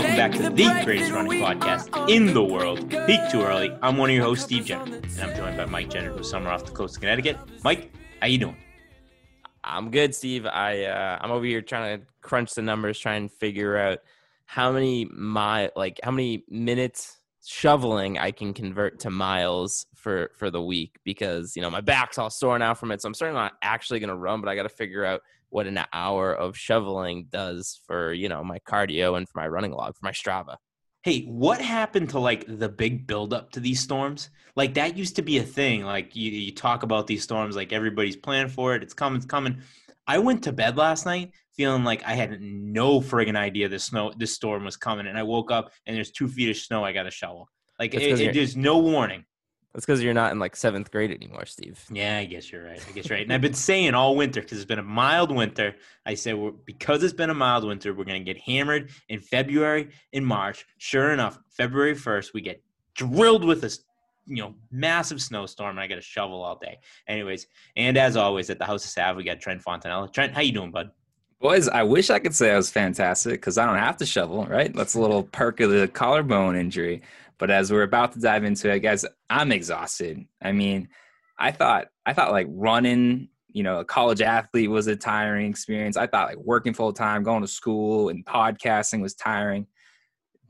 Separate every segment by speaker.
Speaker 1: Welcome back to the greatest running podcast in the world, Peak Too Early. I'm one of your hosts, Steve Jenner, and I'm joined by Mike Jenner, who's somewhere off the coast of Connecticut. Mike, how you doing?
Speaker 2: I'm good, Steve. I uh, I'm over here trying to crunch the numbers, trying to figure out how many my like how many minutes shoveling I can convert to miles for for the week because you know my back's all sore now from it. So I'm certainly not actually going to run, but I got to figure out what an hour of shoveling does for you know my cardio and for my running log for my Strava.
Speaker 1: Hey, what happened to like the big buildup to these storms? Like that used to be a thing. Like you, you talk about these storms, like everybody's planning for it. It's coming, it's coming. I went to bed last night feeling like I had no friggin' idea this snow, this storm was coming, and I woke up and there's two feet of snow I got to shovel. Like it, it, there's no warning.
Speaker 2: That's because you're not in like seventh grade anymore, Steve.
Speaker 1: Yeah, I guess you're right. I guess you're right. And I've been saying all winter because it's been a mild winter. I said we're, because it's been a mild winter, we're going to get hammered in February and March. Sure enough, February 1st, we get drilled with this, you know, massive snowstorm, and I got a shovel all day. Anyways, and as always, at the House of Sav, we got Trent Fontanella. Trent, how you doing, bud?
Speaker 3: Boys, I wish I could say I was fantastic because I don't have to shovel, right? That's a little perk of the collarbone injury. But as we're about to dive into it, guys, I'm exhausted. I mean, I thought I thought like running, you know, a college athlete was a tiring experience. I thought like working full time, going to school and podcasting was tiring.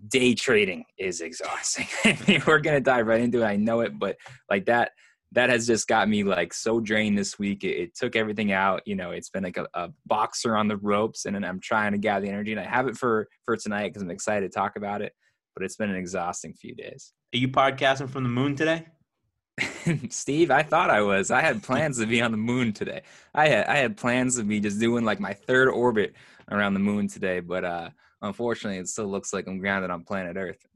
Speaker 3: Day trading is exhausting. I mean, we're gonna dive right into it. I know it, but like that that has just got me like so drained this week. It, it took everything out. You know, it's been like a, a boxer on the ropes, and then I'm trying to gather the energy. And I have it for for tonight because I'm excited to talk about it. But it's been an exhausting few days.
Speaker 1: Are you podcasting from the moon today?
Speaker 3: Steve, I thought I was. I had plans to be on the moon today. I had I had plans to be just doing like my third orbit around the moon today, but uh unfortunately, it still looks like I'm grounded on planet Earth.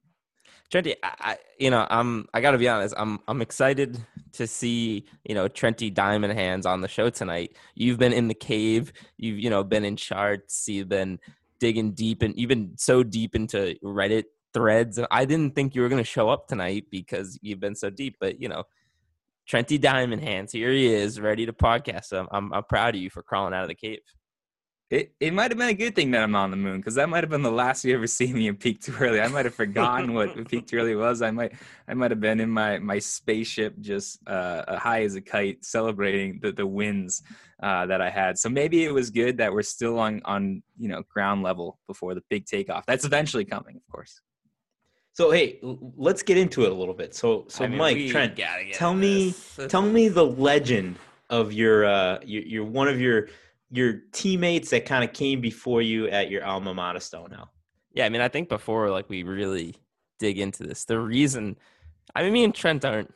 Speaker 2: Trenty, I, you know, I'm I gotta be honest, I'm I'm excited to see, you know, Trenty Diamond Hands on the show tonight. You've been in the cave, you've, you know, been in charts, you've been digging deep and you've been so deep into Reddit threads. I didn't think you were gonna show up tonight because you've been so deep, but you know, Trenty Diamond Hands, here he is, ready to podcast. I'm, I'm I'm proud of you for crawling out of the cave.
Speaker 3: It it might have been a good thing that I'm on the moon because that might have been the last you ever see me in peak too early. I might have forgotten what peak too early was. I might I might have been in my my spaceship just uh, high as a kite, celebrating the the wins uh, that I had. So maybe it was good that we're still on on you know ground level before the big takeoff. That's eventually coming, of course.
Speaker 1: So hey, let's get into it a little bit. So so
Speaker 2: I mean,
Speaker 1: Mike, Trent,
Speaker 2: gotta
Speaker 1: tell me
Speaker 2: this.
Speaker 1: tell me the legend of your uh your, your one of your your teammates that kind of came before you at your alma mater Stonehill.
Speaker 2: Yeah, I mean, I think before like we really dig into this, the reason, I mean, me and Trent aren't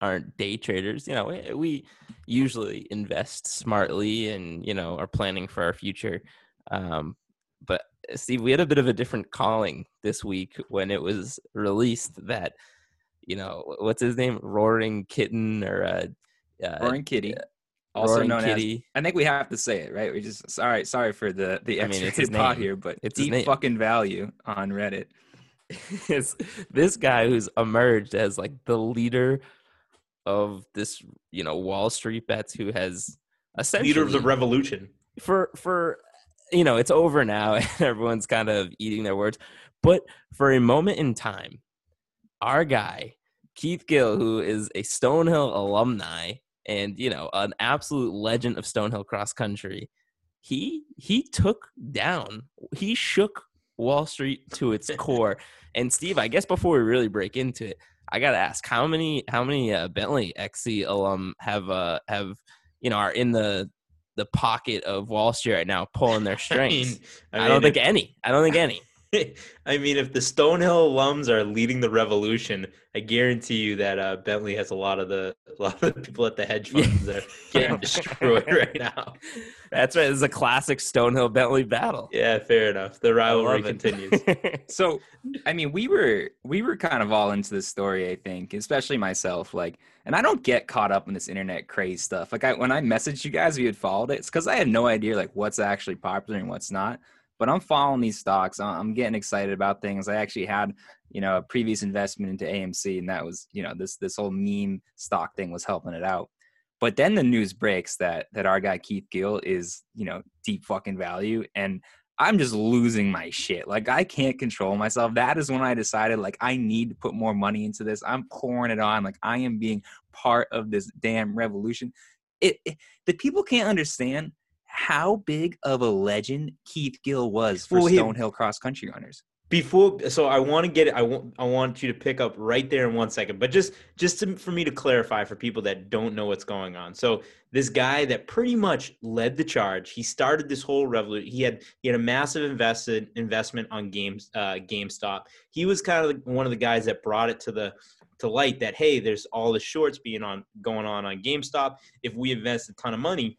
Speaker 2: aren't day traders. You know, we, we usually invest smartly and you know are planning for our future. Um, but uh, Steve, we had a bit of a different calling this week when it was released that you know what's his name, Roaring Kitten or uh, uh,
Speaker 3: Roaring Kitty, also
Speaker 2: Roaring
Speaker 3: known as I think we have to say it, right? We just sorry, sorry for the the
Speaker 2: I mean, it's
Speaker 3: extra
Speaker 2: his
Speaker 3: pot here, but
Speaker 2: It's his
Speaker 3: deep
Speaker 2: name.
Speaker 3: fucking value on Reddit.
Speaker 2: is this guy who's emerged as like the leader of this, you know, Wall Street bets who has essentially
Speaker 1: Leader of the revolution.
Speaker 2: for for you know, it's over now and everyone's kind of eating their words. But for a moment in time, our guy, Keith Gill, who is a Stonehill alumni and you know, an absolute legend of Stonehill cross country, he he took down, he shook Wall Street to its core. And Steve, I guess before we really break into it, I gotta ask how many how many uh, Bentley XC alum have uh have you know are in the the pocket of Wall Street right now pulling their strings? I,
Speaker 1: mean,
Speaker 2: don't
Speaker 1: it-
Speaker 2: think any. I don't think any.
Speaker 1: I mean, if the Stonehill alums are leading the revolution, I guarantee you that uh, Bentley has a lot of the a lot of the people at the hedge funds that are getting destroyed right now.
Speaker 2: That's right. Is a classic Stonehill Bentley battle.
Speaker 1: Yeah, fair enough. The rivalry continues.
Speaker 3: So, I mean, we were we were kind of all into this story, I think, especially myself. Like, and I don't get caught up in this internet craze stuff. Like, I when I messaged you guys, you had followed it. It's because I had no idea like what's actually popular and what's not. But I'm following these stocks. I'm getting excited about things. I actually had, you know, a previous investment into AMC, and that was, you know, this this whole meme stock thing was helping it out. But then the news breaks that that our guy Keith Gill is, you know, deep fucking value, and I'm just losing my shit. Like I can't control myself. That is when I decided like I need to put more money into this. I'm pouring it on. Like I am being part of this damn revolution. It, it the people can't understand how big of a legend Keith Gill was for
Speaker 1: Well,
Speaker 3: Stonehill cross country runners.
Speaker 1: Before, so I want to get it. I want I want you to pick up right there in one second. But just just to, for me to clarify for people that don't know what's going on. So this guy that pretty much led the charge. He started this whole revolution. He had he had a massive invested investment on games uh, GameStop. He was kind of one of the guys that brought it to the to light that hey, there's all the shorts being on going on on GameStop. If we invest a ton of money,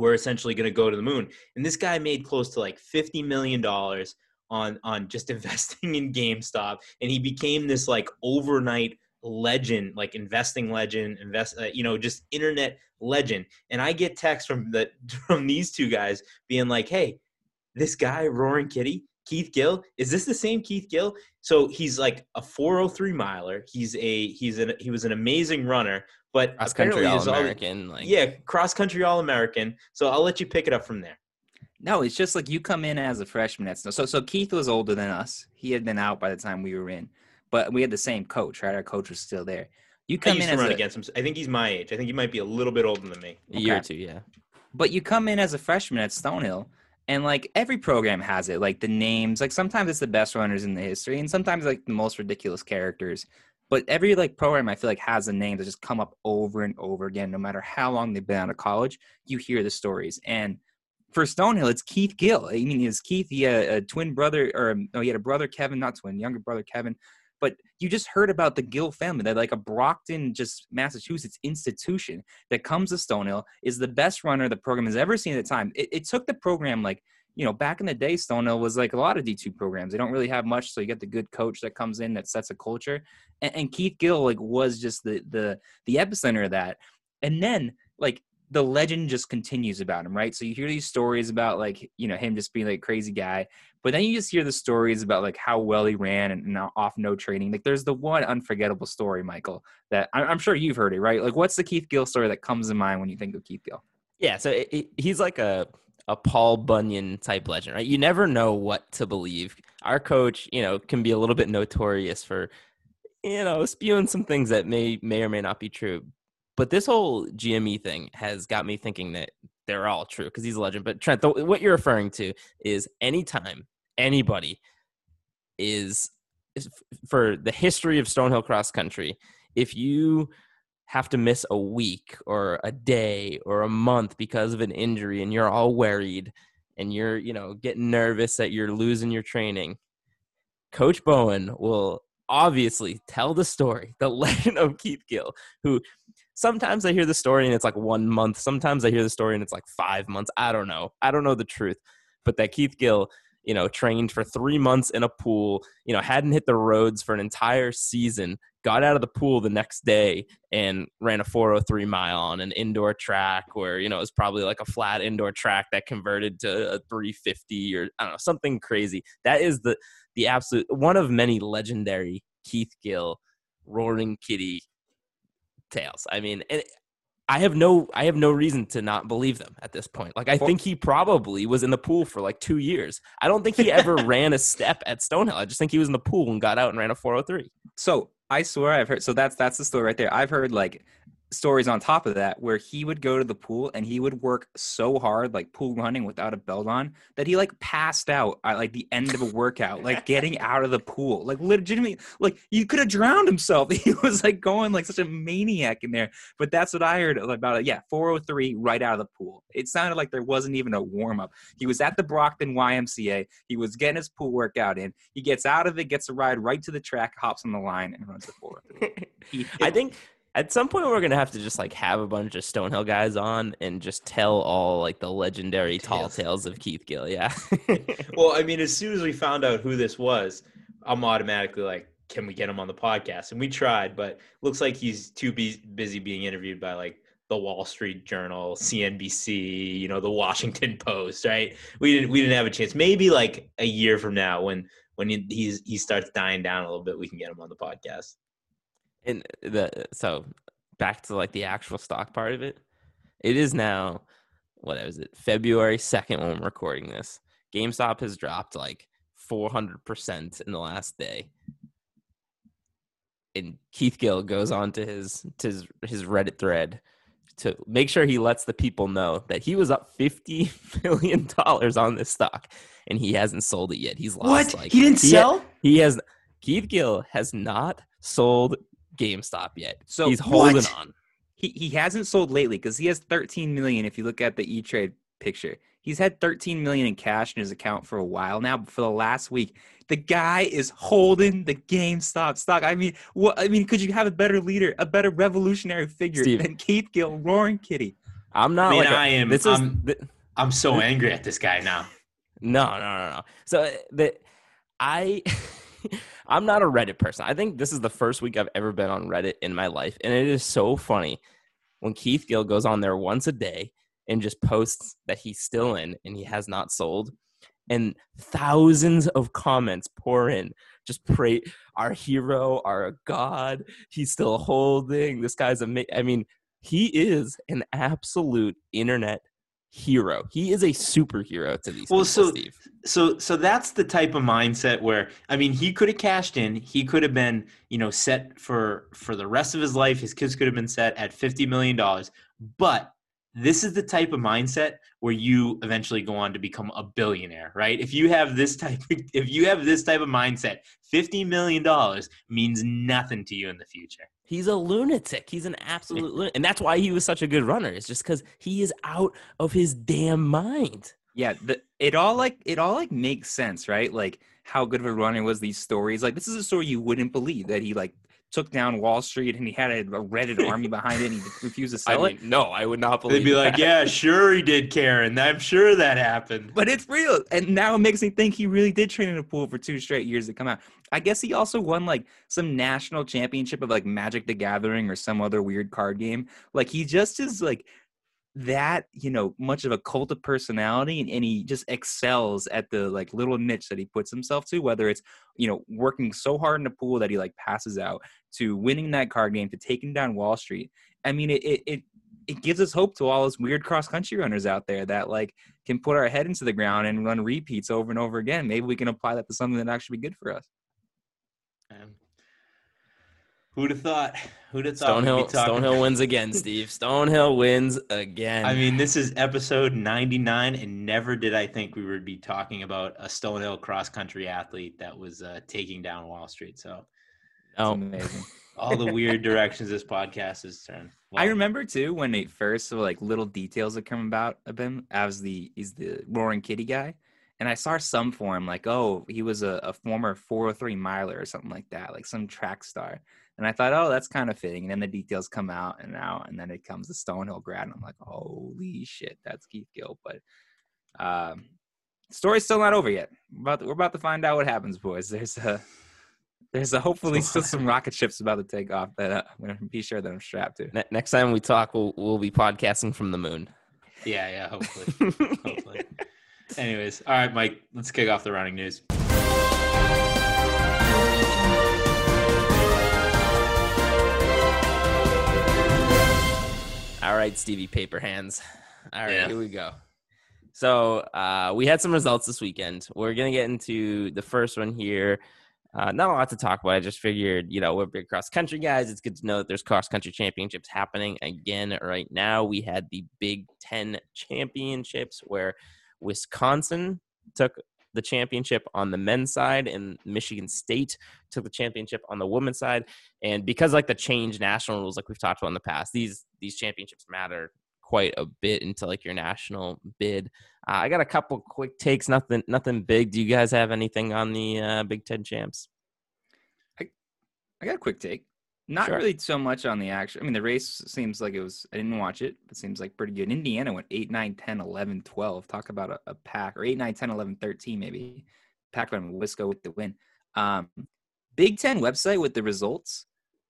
Speaker 1: we're essentially going to go to the moon. And this guy made close to like fifty million dollars on on just investing in GameStop, and he became this like overnight legend, like investing legend, invest, uh, you know, just internet legend. And I get texts from the from these two guys being like, "Hey, this guy Roaring Kitty." Keith Gill, is this the same Keith Gill? So he's like a 403 miler. He's a he's an he was an amazing runner, but
Speaker 2: Cross country all American. Like
Speaker 1: yeah, cross country All American. So I'll let you pick it up from there.
Speaker 3: No, it's just like you come in as a freshman at Snow. So so Keith was older than us. He had been out by the time we were in, but we had the same coach, right? Our coach was still there. You come in as
Speaker 1: run
Speaker 3: a,
Speaker 1: against him. I think he's my age. I think he might be a little bit older than me.
Speaker 2: a year or two. Yeah.
Speaker 3: But you come in as a freshman at Stonehill, and like every program has it. Like the names, like sometimes it's the best runners in the history, and sometimes like the most ridiculous characters. But every like program I feel like has a name that just come up over and over again, no matter how long they've been out of college. You hear the stories, and for Stonehill, it's Keith Gill. I mean, it's Keith. He had a twin brother, or um, no, he had a brother Kevin, not twin, younger brother Kevin. But you just heard about the Gill family. They're like a Brockton, just Massachusetts institution that comes to Stonehill, is the best runner the program has ever seen at the time. It, it took the program like, you know, back in the day, Stonehill was like a lot of D2 programs. They don't really have much, so you get the good coach that comes in that sets a culture. And, and Keith Gill like was just the the the epicenter of that. And then like the legend just continues about him, right? So you hear these stories about like, you know, him just being like crazy guy, but then you just hear the stories about like how well he ran and, and off no training. Like there's the one unforgettable story, Michael, that I- I'm sure you've heard it, right? Like what's the Keith Gill story that comes to mind when you think of Keith Gill?
Speaker 2: Yeah, so it, it- he's like a a Paul Bunyan type legend, right? You never know what to believe. Our coach, you know, can be a little bit notorious for, you know, spewing some things that may may or may not be true. But this whole GME thing has got me thinking that they're all true because he's a legend. But Trent, what you're referring to is anytime anybody is, is f- for the history of Stonehill cross country, if you have to miss a week or a day or a month because of an injury and you're all worried and you're you know getting nervous that you're losing your training coach bowen will obviously tell the story the legend of keith gill who sometimes i hear the story and it's like one month sometimes i hear the story and it's like five months i don't know i don't know the truth but that keith gill you know trained for three months in a pool you know hadn't hit the roads for an entire season got out of the pool the next day and ran a 403 mile on an indoor track where you know it was probably like a flat indoor track that converted to a 350 or I don't know something crazy. That is the the absolute one of many legendary Keith Gill roaring kitty tales. I mean, and I have no I have no reason to not believe them at this point. Like I think he probably was in the pool for like 2 years. I don't think he ever ran a step at Stonehill. I just think he was in the pool and got out and ran a 403.
Speaker 3: So I swear I've heard. So that's that's the story right there. I've heard like stories on top of that where he would go to the pool and he would work so hard like pool running without a belt on that he like passed out at like the end of a workout like getting out of the pool like legitimately like you could have drowned himself. He was like going like such a maniac in there. But that's what i heard about it. Yeah 403 right out of the pool. It sounded like there wasn't even a warm-up. He was at the brockton ymca he was getting his pool workout in. He gets out of it gets a ride right to the track hops on the line and runs the 403 He-
Speaker 2: I think at some point we're gonna have to just like have a bunch of Stonehill guys on and just tell all like the legendary tall
Speaker 1: Tales.
Speaker 2: tales of Keith Gill. Yeah.
Speaker 1: Well, I mean, as soon as we found out who this was, I'm automatically like, can we get him on the podcast? And we tried, but looks like he's too be- busy being interviewed by like the Wall Street Journal, CNBC, you know, the Washington Post, right? We didn't we didn't have a chance. Maybe like a year from now when when he, he's he starts dying down a little bit, we can get him on the podcast.
Speaker 2: And the so back to like the actual stock part of it. It is now what is it? February second when we're recording this. GameStop has dropped like four hundred percent in the last day. And Keith Gill goes on to his to his, his Reddit thread to make sure he lets the people know that he was up fifty million dollars on this stock and he hasn't sold it yet. He's lost like
Speaker 1: he didn't
Speaker 2: he-
Speaker 1: sell?
Speaker 2: he has Keith Gill has not sold GameStop yet.
Speaker 3: So
Speaker 2: he's holding
Speaker 1: What?
Speaker 2: on.
Speaker 3: he he hasn't sold lately because he has 13 million if you look at the e-trade picture he's had 13 million in cash in his account for a while now but for the last week the guy is holding the GameStop stock. I mean, what? I mean, could you have a better leader, a better revolutionary figure
Speaker 2: Steve.
Speaker 3: than Keith Gill, Roaring Kitty?
Speaker 2: I'm not
Speaker 1: I mean,
Speaker 2: like a-
Speaker 1: I am-
Speaker 2: This is
Speaker 1: I'm-
Speaker 2: th-
Speaker 1: I'm so angry at this guy now.
Speaker 2: no, no, no, no. So uh, the I I'm not a Reddit person. I think this is the first week I've ever been on Reddit in my life, and it is so funny when Keith Gill goes on there once a day and just posts that he's still in and he has not sold, and thousands of comments pour in. Just pray our hero, our god. He's still holding. This guy's amazing. I mean, he is an absolute internet hero. He is a superhero to these
Speaker 1: Well,
Speaker 2: people,
Speaker 1: so-
Speaker 2: Steve.
Speaker 1: so so that's the type of mindset where i mean he could have cashed in. He could have been you know set for for the rest of his life. His kids could have been set at 50 million dollars. But this is the type of mindset where you eventually go on to become a billionaire right? If you have this type if you have this type of mindset 50 million dollars means nothing to you in the future
Speaker 2: He's a lunatic. He's an absolute lunatic. And that's why he was such a good runner. It's just because he is out of his damn mind.
Speaker 3: Yeah, the, it all like it all like makes sense, right? Like how good of a runner was these stories. Like this is a story you wouldn't believe that he like took down Wall Street and he had a, a Reddit army behind it and he refused to
Speaker 2: I
Speaker 3: sell it.
Speaker 2: no, I would not believe
Speaker 1: they'd be like yeah sure he did karen i'm sure that happened
Speaker 3: But it's real. And now it makes me think he really did train in a pool for two straight years to come out. I guess he also won like some national championship of like Magic the Gathering or some other weird card game. Like he just is like that, you know, much of a cult of personality and, and he just excels at the like little niche that he puts himself to, whether it's, you know, working so hard in the pool that he like passes out to winning that card game to taking down Wall Street. I mean, it, it, it it gives us hope to all those weird cross country runners out there that like can put our head into the ground and run repeats over and over again. Maybe we can apply that to something that actually be good for us.
Speaker 1: Who'd have thought who'd have thought
Speaker 2: Stonehill,
Speaker 1: talking-
Speaker 2: Stonehill wins again, Steve. Stonehill wins again.
Speaker 1: I mean, this is episode 99, and never did I think we would be talking about a Stonehill cross country athlete that was uh, taking down Wall Street. So,
Speaker 3: It's
Speaker 2: no.
Speaker 3: amazing.
Speaker 1: all the weird directions this podcast has turned.
Speaker 3: I remember too when it first so like little details that come about of him as the he's the roaring kitty guy. And I saw some for him like, oh, he was a, a former 403 miler or something like that, like some track star. And I thought, oh, that's kind of fitting. And then the details come out and out, and then it comes the Stonehill grad, and I'm like, holy shit, that's Keith Gill. But um, story's still not over yet. We're about to, we're about to find out what happens, boys. There's a there's a hopefully still some rocket ships about to take off that uh, I'm gonna be sure that I'm strapped to.
Speaker 2: Ne- next time we talk, we'll we'll be podcasting from the moon.
Speaker 1: yeah, yeah, hopefully. hopefully. Anyways, all right, Mike, let's kick off the running news.
Speaker 2: All right, Stevie Paper Hands. All right,
Speaker 1: Yeah.
Speaker 2: here we go. So uh, we had some results this weekend. We're gonna get into the first one here. Uh, not a lot to talk about. I just figured, you know, we're big cross country guys. It's good to know that there's cross country championships happening again right now. We had the Big Ten championships where Wisconsin took the championship on the men's side and Michigan State took the championship on the women's side. And because like the change national rules, like we've talked about in the past, these these championships matter quite a bit into like your national bid. Uh, I got a couple quick takes, nothing nothing big. Do you guys have anything on the uh, Big Ten champs?
Speaker 3: I got a quick take. Not
Speaker 2: Sure.
Speaker 3: really so much on the action. I mean, the race seems like it was, I didn't watch it, but seems like pretty good. Indiana went 8, 9, 10, 11, 12. Talk about a, a pack, or 8, 9, 10, 11, 13, maybe. Pack on Wisco with the win. Um, Big Ten website with the results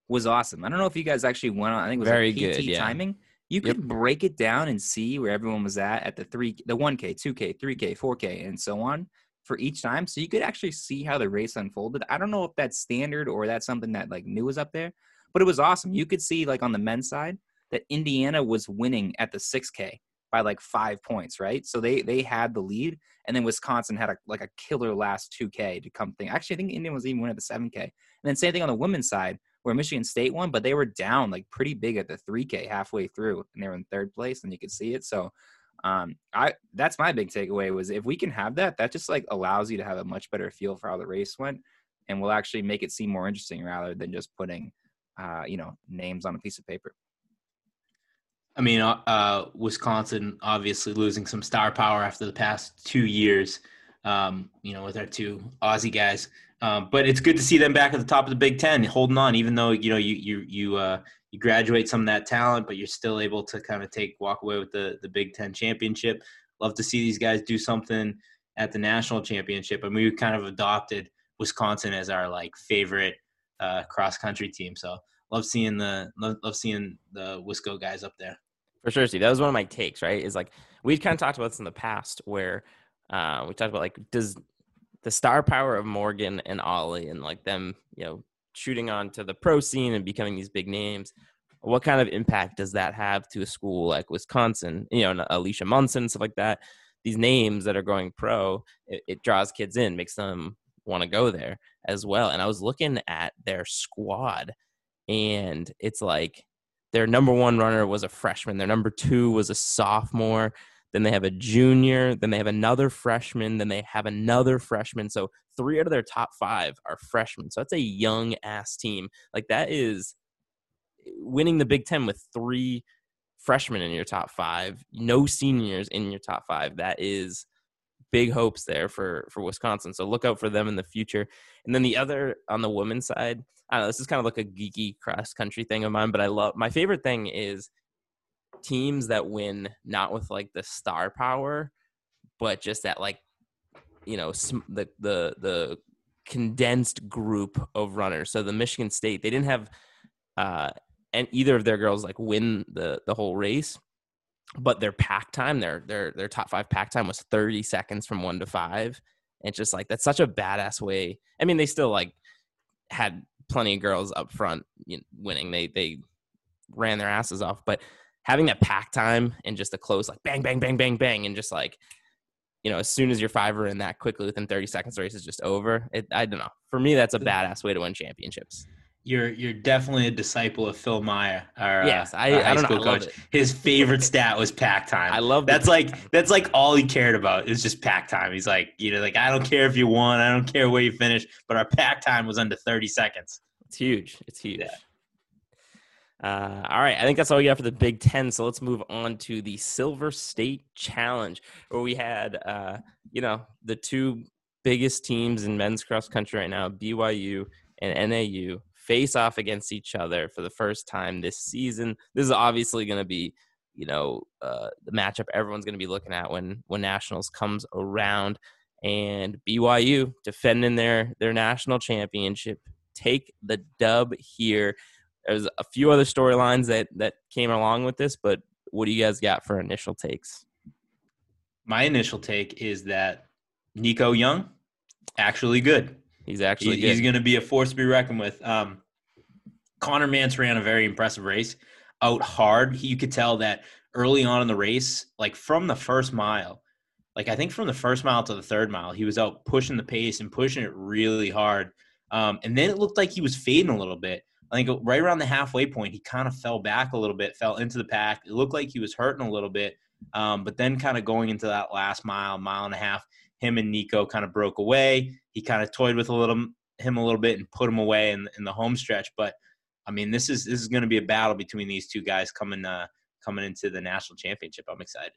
Speaker 3: was awesome. I don't know if you guys actually went on, I think it was
Speaker 2: Very
Speaker 3: like PT
Speaker 2: good, yeah.
Speaker 3: timing. You
Speaker 2: Yep.
Speaker 3: could break it down and see where everyone was at at the three, the 1K, 2K, 3K, 4K, and so on for each time. So you could actually see how the race unfolded. I don't know if that's standard or that's something that like new was up there, but it was awesome. You could see like on the men's side that Indiana was winning at the 6K by like five points, right? So they they had the lead, and then Wisconsin had a like a killer last 2K to come thing. Actually, I think Indiana was even winning at the 7K. And then same thing on the women's side where Michigan State won, but they were down like pretty big at the 3K halfway through, and they were in third place, and you could see it. So um i that's my big takeaway was if we can have that that just like allows you to have a much better feel for how the race went and will actually make it seem more interesting rather than just putting uh you know names on a piece of paper
Speaker 1: I mean, uh, uh, Wisconsin obviously losing some star power after the past two years. Um, you know, with our two Aussie guys, um, but it's good to see them back at the top of the Big Ten, holding on. Even though you know you you you uh, you graduate some of that talent, but you're still able to kind of take walk away with the the Big Ten championship. Love to see these guys do something at the national championship, and we kind of adopted Wisconsin as our like favorite uh, cross country team. So love seeing the love, love seeing the Wisco guys up there.
Speaker 2: For sure, Steve. That was one of my takes, right? Is like we've kind of talked about this in the past where uh, we talked about like does the star power of Morgan and Ollie and like them, you know, shooting on to the pro scene and becoming these big names. What kind of impact does that have to a school like Wisconsin? You know, Alicia Monson, stuff like that. These names that are going pro, it, it draws kids in, makes them want to go there as well. And I was looking at their squad, and it's like their number one runner was a freshman. Their number two was a sophomore. Then they have a junior. Then they have another freshman. Then they have another freshman. So three out of their top five are freshmen. So that's a young ass team. Like that is winning the Big Ten with three freshmen in your top five, no seniors in your top five. That is big hopes there for for Wisconsin. So look out for them in the future. And then the other on the women's side, I don't know, this is kind of like a geeky cross country thing of mine, but I love my favorite thing is teams that win not with like the star power, but just that like you know the the the condensed group of runners. So the Michigan State, they didn't have uh and either of their girls like win the the whole race, but their pack time, their their their top five pack time was 30 seconds from one to five. And just like that's such a badass way. I mean, they still like had plenty of girls up front you know, winning. They they ran their asses off, but having that pack time and just a close like bang bang bang bang bang and just like you know as soon as your five are in that quickly within 30 seconds the race is just over it, i don't know for me that's a badass way to win championships
Speaker 1: You're you're definitely a disciple of Phil Meyer, our, uh,
Speaker 2: Yes, I- I
Speaker 1: high
Speaker 2: don't know,
Speaker 1: school
Speaker 2: I love
Speaker 1: coach. His favorite stat was pack time.
Speaker 2: i love the
Speaker 1: that's like
Speaker 2: time.
Speaker 1: that's like all he cared about is just pack time. He's like, you know, like I don't care if you won, I don't care where you finished, but our pack time was under 30 seconds.
Speaker 2: it's huge it's huge
Speaker 1: Yeah.
Speaker 2: Uh, all right i think that's all we got for the big ten so let's move on to the silver state challenge where we had uh, you know the two biggest teams in men's cross country right now byu and nau face off against each other for the first time this season. This is obviously going to be you know uh, the matchup everyone's going to be looking at when when nationals comes around. And byu defending their their national championship take the dub here there's a few other storylines that that came along with this but what do you guys got for initial takes
Speaker 1: My initial take is that Nico Young, actually good.
Speaker 2: he's actually
Speaker 1: He-
Speaker 2: good.
Speaker 1: he's going to be a force to be reckoned with. Um, Conner Mantz ran a very impressive race out hard. He, you could tell that early on in the race, like from the first mile, like I think from the first mile to the third mile, he was out pushing the pace and pushing it really hard. Um, and then it looked like he was fading a little bit. I think right around the halfway point, he kind of fell back a little bit, fell into the pack. It looked like he was hurting a little bit. Um, but then kind of going into that last mile, mile and a half, him and Nico kind of broke away. He kind of toyed with a little him a little bit and put him away in, in the home stretch. But I mean, this is this is going to be a battle between these two guys coming uh, coming into the national championship. I'm excited.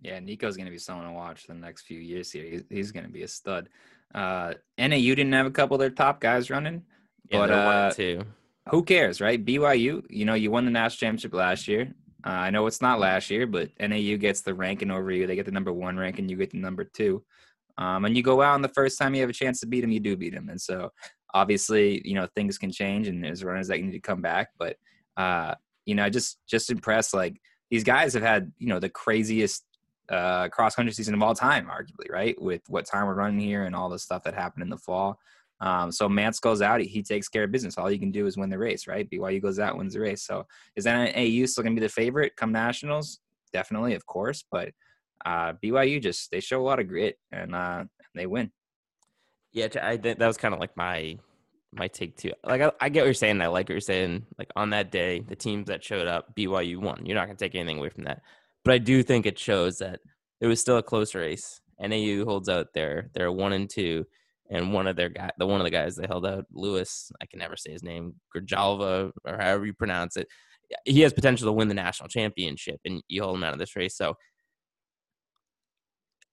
Speaker 3: Yeah, Nico's going to be someone to watch the next few years here. He's, he's going to be a stud. Uh, NAU didn't have a couple of their top guys running,
Speaker 2: Yeah,
Speaker 3: but
Speaker 2: they're one
Speaker 3: uh,
Speaker 2: two.
Speaker 3: Who cares, right? BYU, you know, you won the national championship last year. Uh, I know it's not last year, but NAU gets the ranking over you. They get the number one ranking, you get the number two. Um, and you go out, and the first time you have a chance to beat them, you do beat them. And so, obviously, you know, things can change, and there's runners that need to come back. But, uh, you know, just just impressed. Like these guys have had, you know, the craziest uh, cross country season of all time, arguably, right? With what time we're running here and all the stuff that happened in the fall. Um, so Mantz goes out, he, takes care of business. All you can do is win the race, right? BYU goes out, wins the race. So is NAU still going to be the favorite come nationals? Definitely, of course. But uh, BYU just they show a lot of grit and uh, they win.
Speaker 2: Yeah, I that was kind of like my my take too. Like I, I get what you're saying. I like what you're saying. Like on that day, the teams that showed up, BYU won. You're not gonna take anything away from that. But I do think it shows that it was still a close race. NAU holds out there. They're one and two, and one of their guy, the one of the guys they held out, Luis. I can never say his name, Grijalva or however you pronounce it. He has potential to win the national championship, and you hold him out of this race. So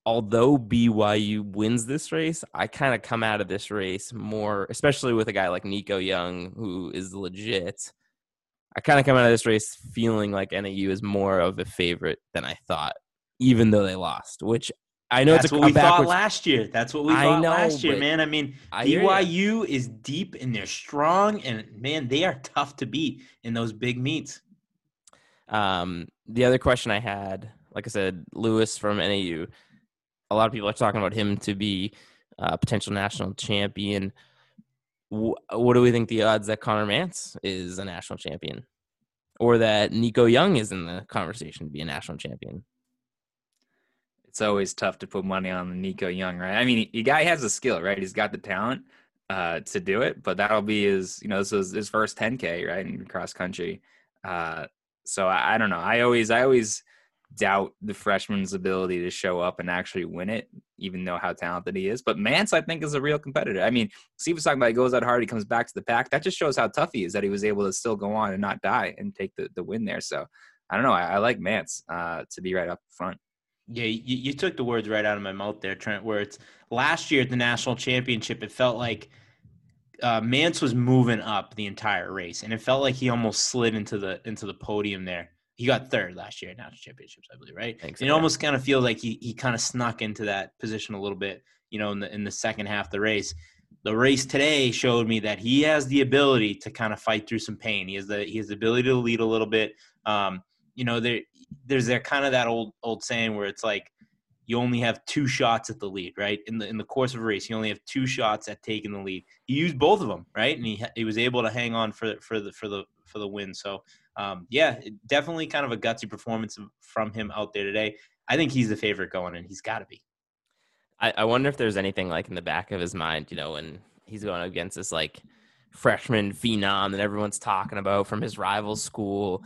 Speaker 2: although BYU wins this race, I kind of come out of this race more, especially with a guy like Nico Young, who is legit. I kind of come out of this race feeling like NAU is more of a favorite than I thought, even though they lost. Which I know
Speaker 1: That's
Speaker 2: it's a,
Speaker 1: what we thought last year. That's what we thought
Speaker 2: know,
Speaker 1: last year, man. I mean,
Speaker 2: I.
Speaker 1: BYU is deep and they're strong, and man, they are tough to beat in those big meets.
Speaker 2: Um, the other question I had, like I said, Luis from NAU. A lot of people are talking about him to be a potential national champion. What do we think the odds that Conner Mantz is a national champion, or that Nico Young is in the conversation to be a national champion?
Speaker 3: It's always tough to put money on Nico Young, right? I mean, the guy has the skill, right? He's got the talent uh, to do it, but that'll be his, you know, this was his first 10K, right, in cross country. Uh, so I, I don't know. I always, I always doubt the freshman's ability to show up and actually win it, even though how talented he is. But Mantz, I think, is a real competitor. I mean, Steve was talking about he goes out hard, he comes back to the pack. That just shows how tough he is that he was able to still go on and not die and take the, the win there. So I don't know. I, I like Mantz uh, to be right up front.
Speaker 1: Yeah, you, you took the words right out of my mouth there, Trent. Where it's last year at the national championship, it felt like uh, Mantz was moving up the entire race, and it felt like he almost slid into the into the podium there. He got third last year at national championships, I believe, right?
Speaker 2: Thanks.
Speaker 1: And it almost kind of feels like he, he kind of snuck into that position a little bit, you know, in the in the second half of the race. The race today showed me that he has the ability to kind of fight through some pain. He has the he has the ability to lead a little bit. Um, you know, there there's that kind of that old old saying where it's like you only have two shots at the lead, right? In the in the course of a race, you only have two shots at taking the lead. He used both of them, right? And he he was able to hang on for for the for the for the win. So um, yeah, definitely kind of a gutsy performance from him out there today. I think he's the favorite going, and he's got to be.
Speaker 2: I, I wonder if there's anything like in the back of his mind, you know, when he's going against this like freshman phenom that everyone's talking about from his rival school.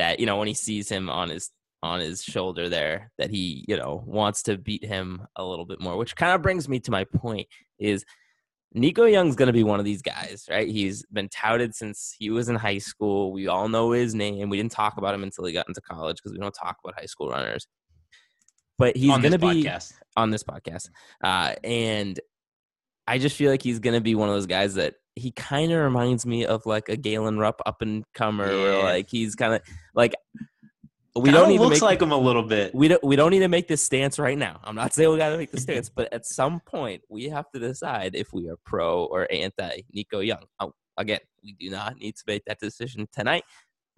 Speaker 2: That you know, when he sees him on his on his shoulder there, that he you know wants to beat him a little bit more. Which kind of brings me to my point: is Nico Young's going to be one of these guys, right? He's been touted since he was in high school. We all know his name. We didn't talk about him until he got into college because we don't talk about high school runners. But he's going to be
Speaker 1: podcast.
Speaker 2: on this podcast. Uh, and I just feel like he's going to be one of those guys that he kind of reminds me of like a Galen Rupp up and comer, where like he's kind of like we
Speaker 1: Kinda
Speaker 2: don't need to make
Speaker 1: like him a little bit.
Speaker 2: we don't we don't need to make this stance right now. I'm not saying we got to make the stance, but at some point we have to decide if we are pro or anti Nico Young. Oh, again, we do not need to make that decision tonight.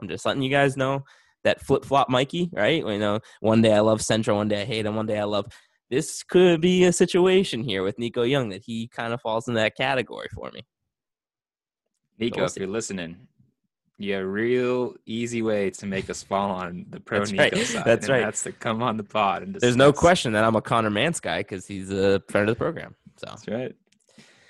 Speaker 2: I'm just letting you guys know that flip flop Mikey, right? You know, one day I love Central, one day I hate him, one day I love. This could be a situation here with Nico Young that he kind of falls in that category for me.
Speaker 3: Nico,
Speaker 2: we'll
Speaker 3: if you're listening, you have a real easy way to make us fall on the pro
Speaker 2: That's
Speaker 3: Nico
Speaker 2: right.
Speaker 3: side.
Speaker 2: That's
Speaker 3: and
Speaker 2: right.
Speaker 3: That's to come on the pod. And
Speaker 2: There's no question that I'm a Conner Mantz guy because he's a friend of the program. So
Speaker 3: That's right.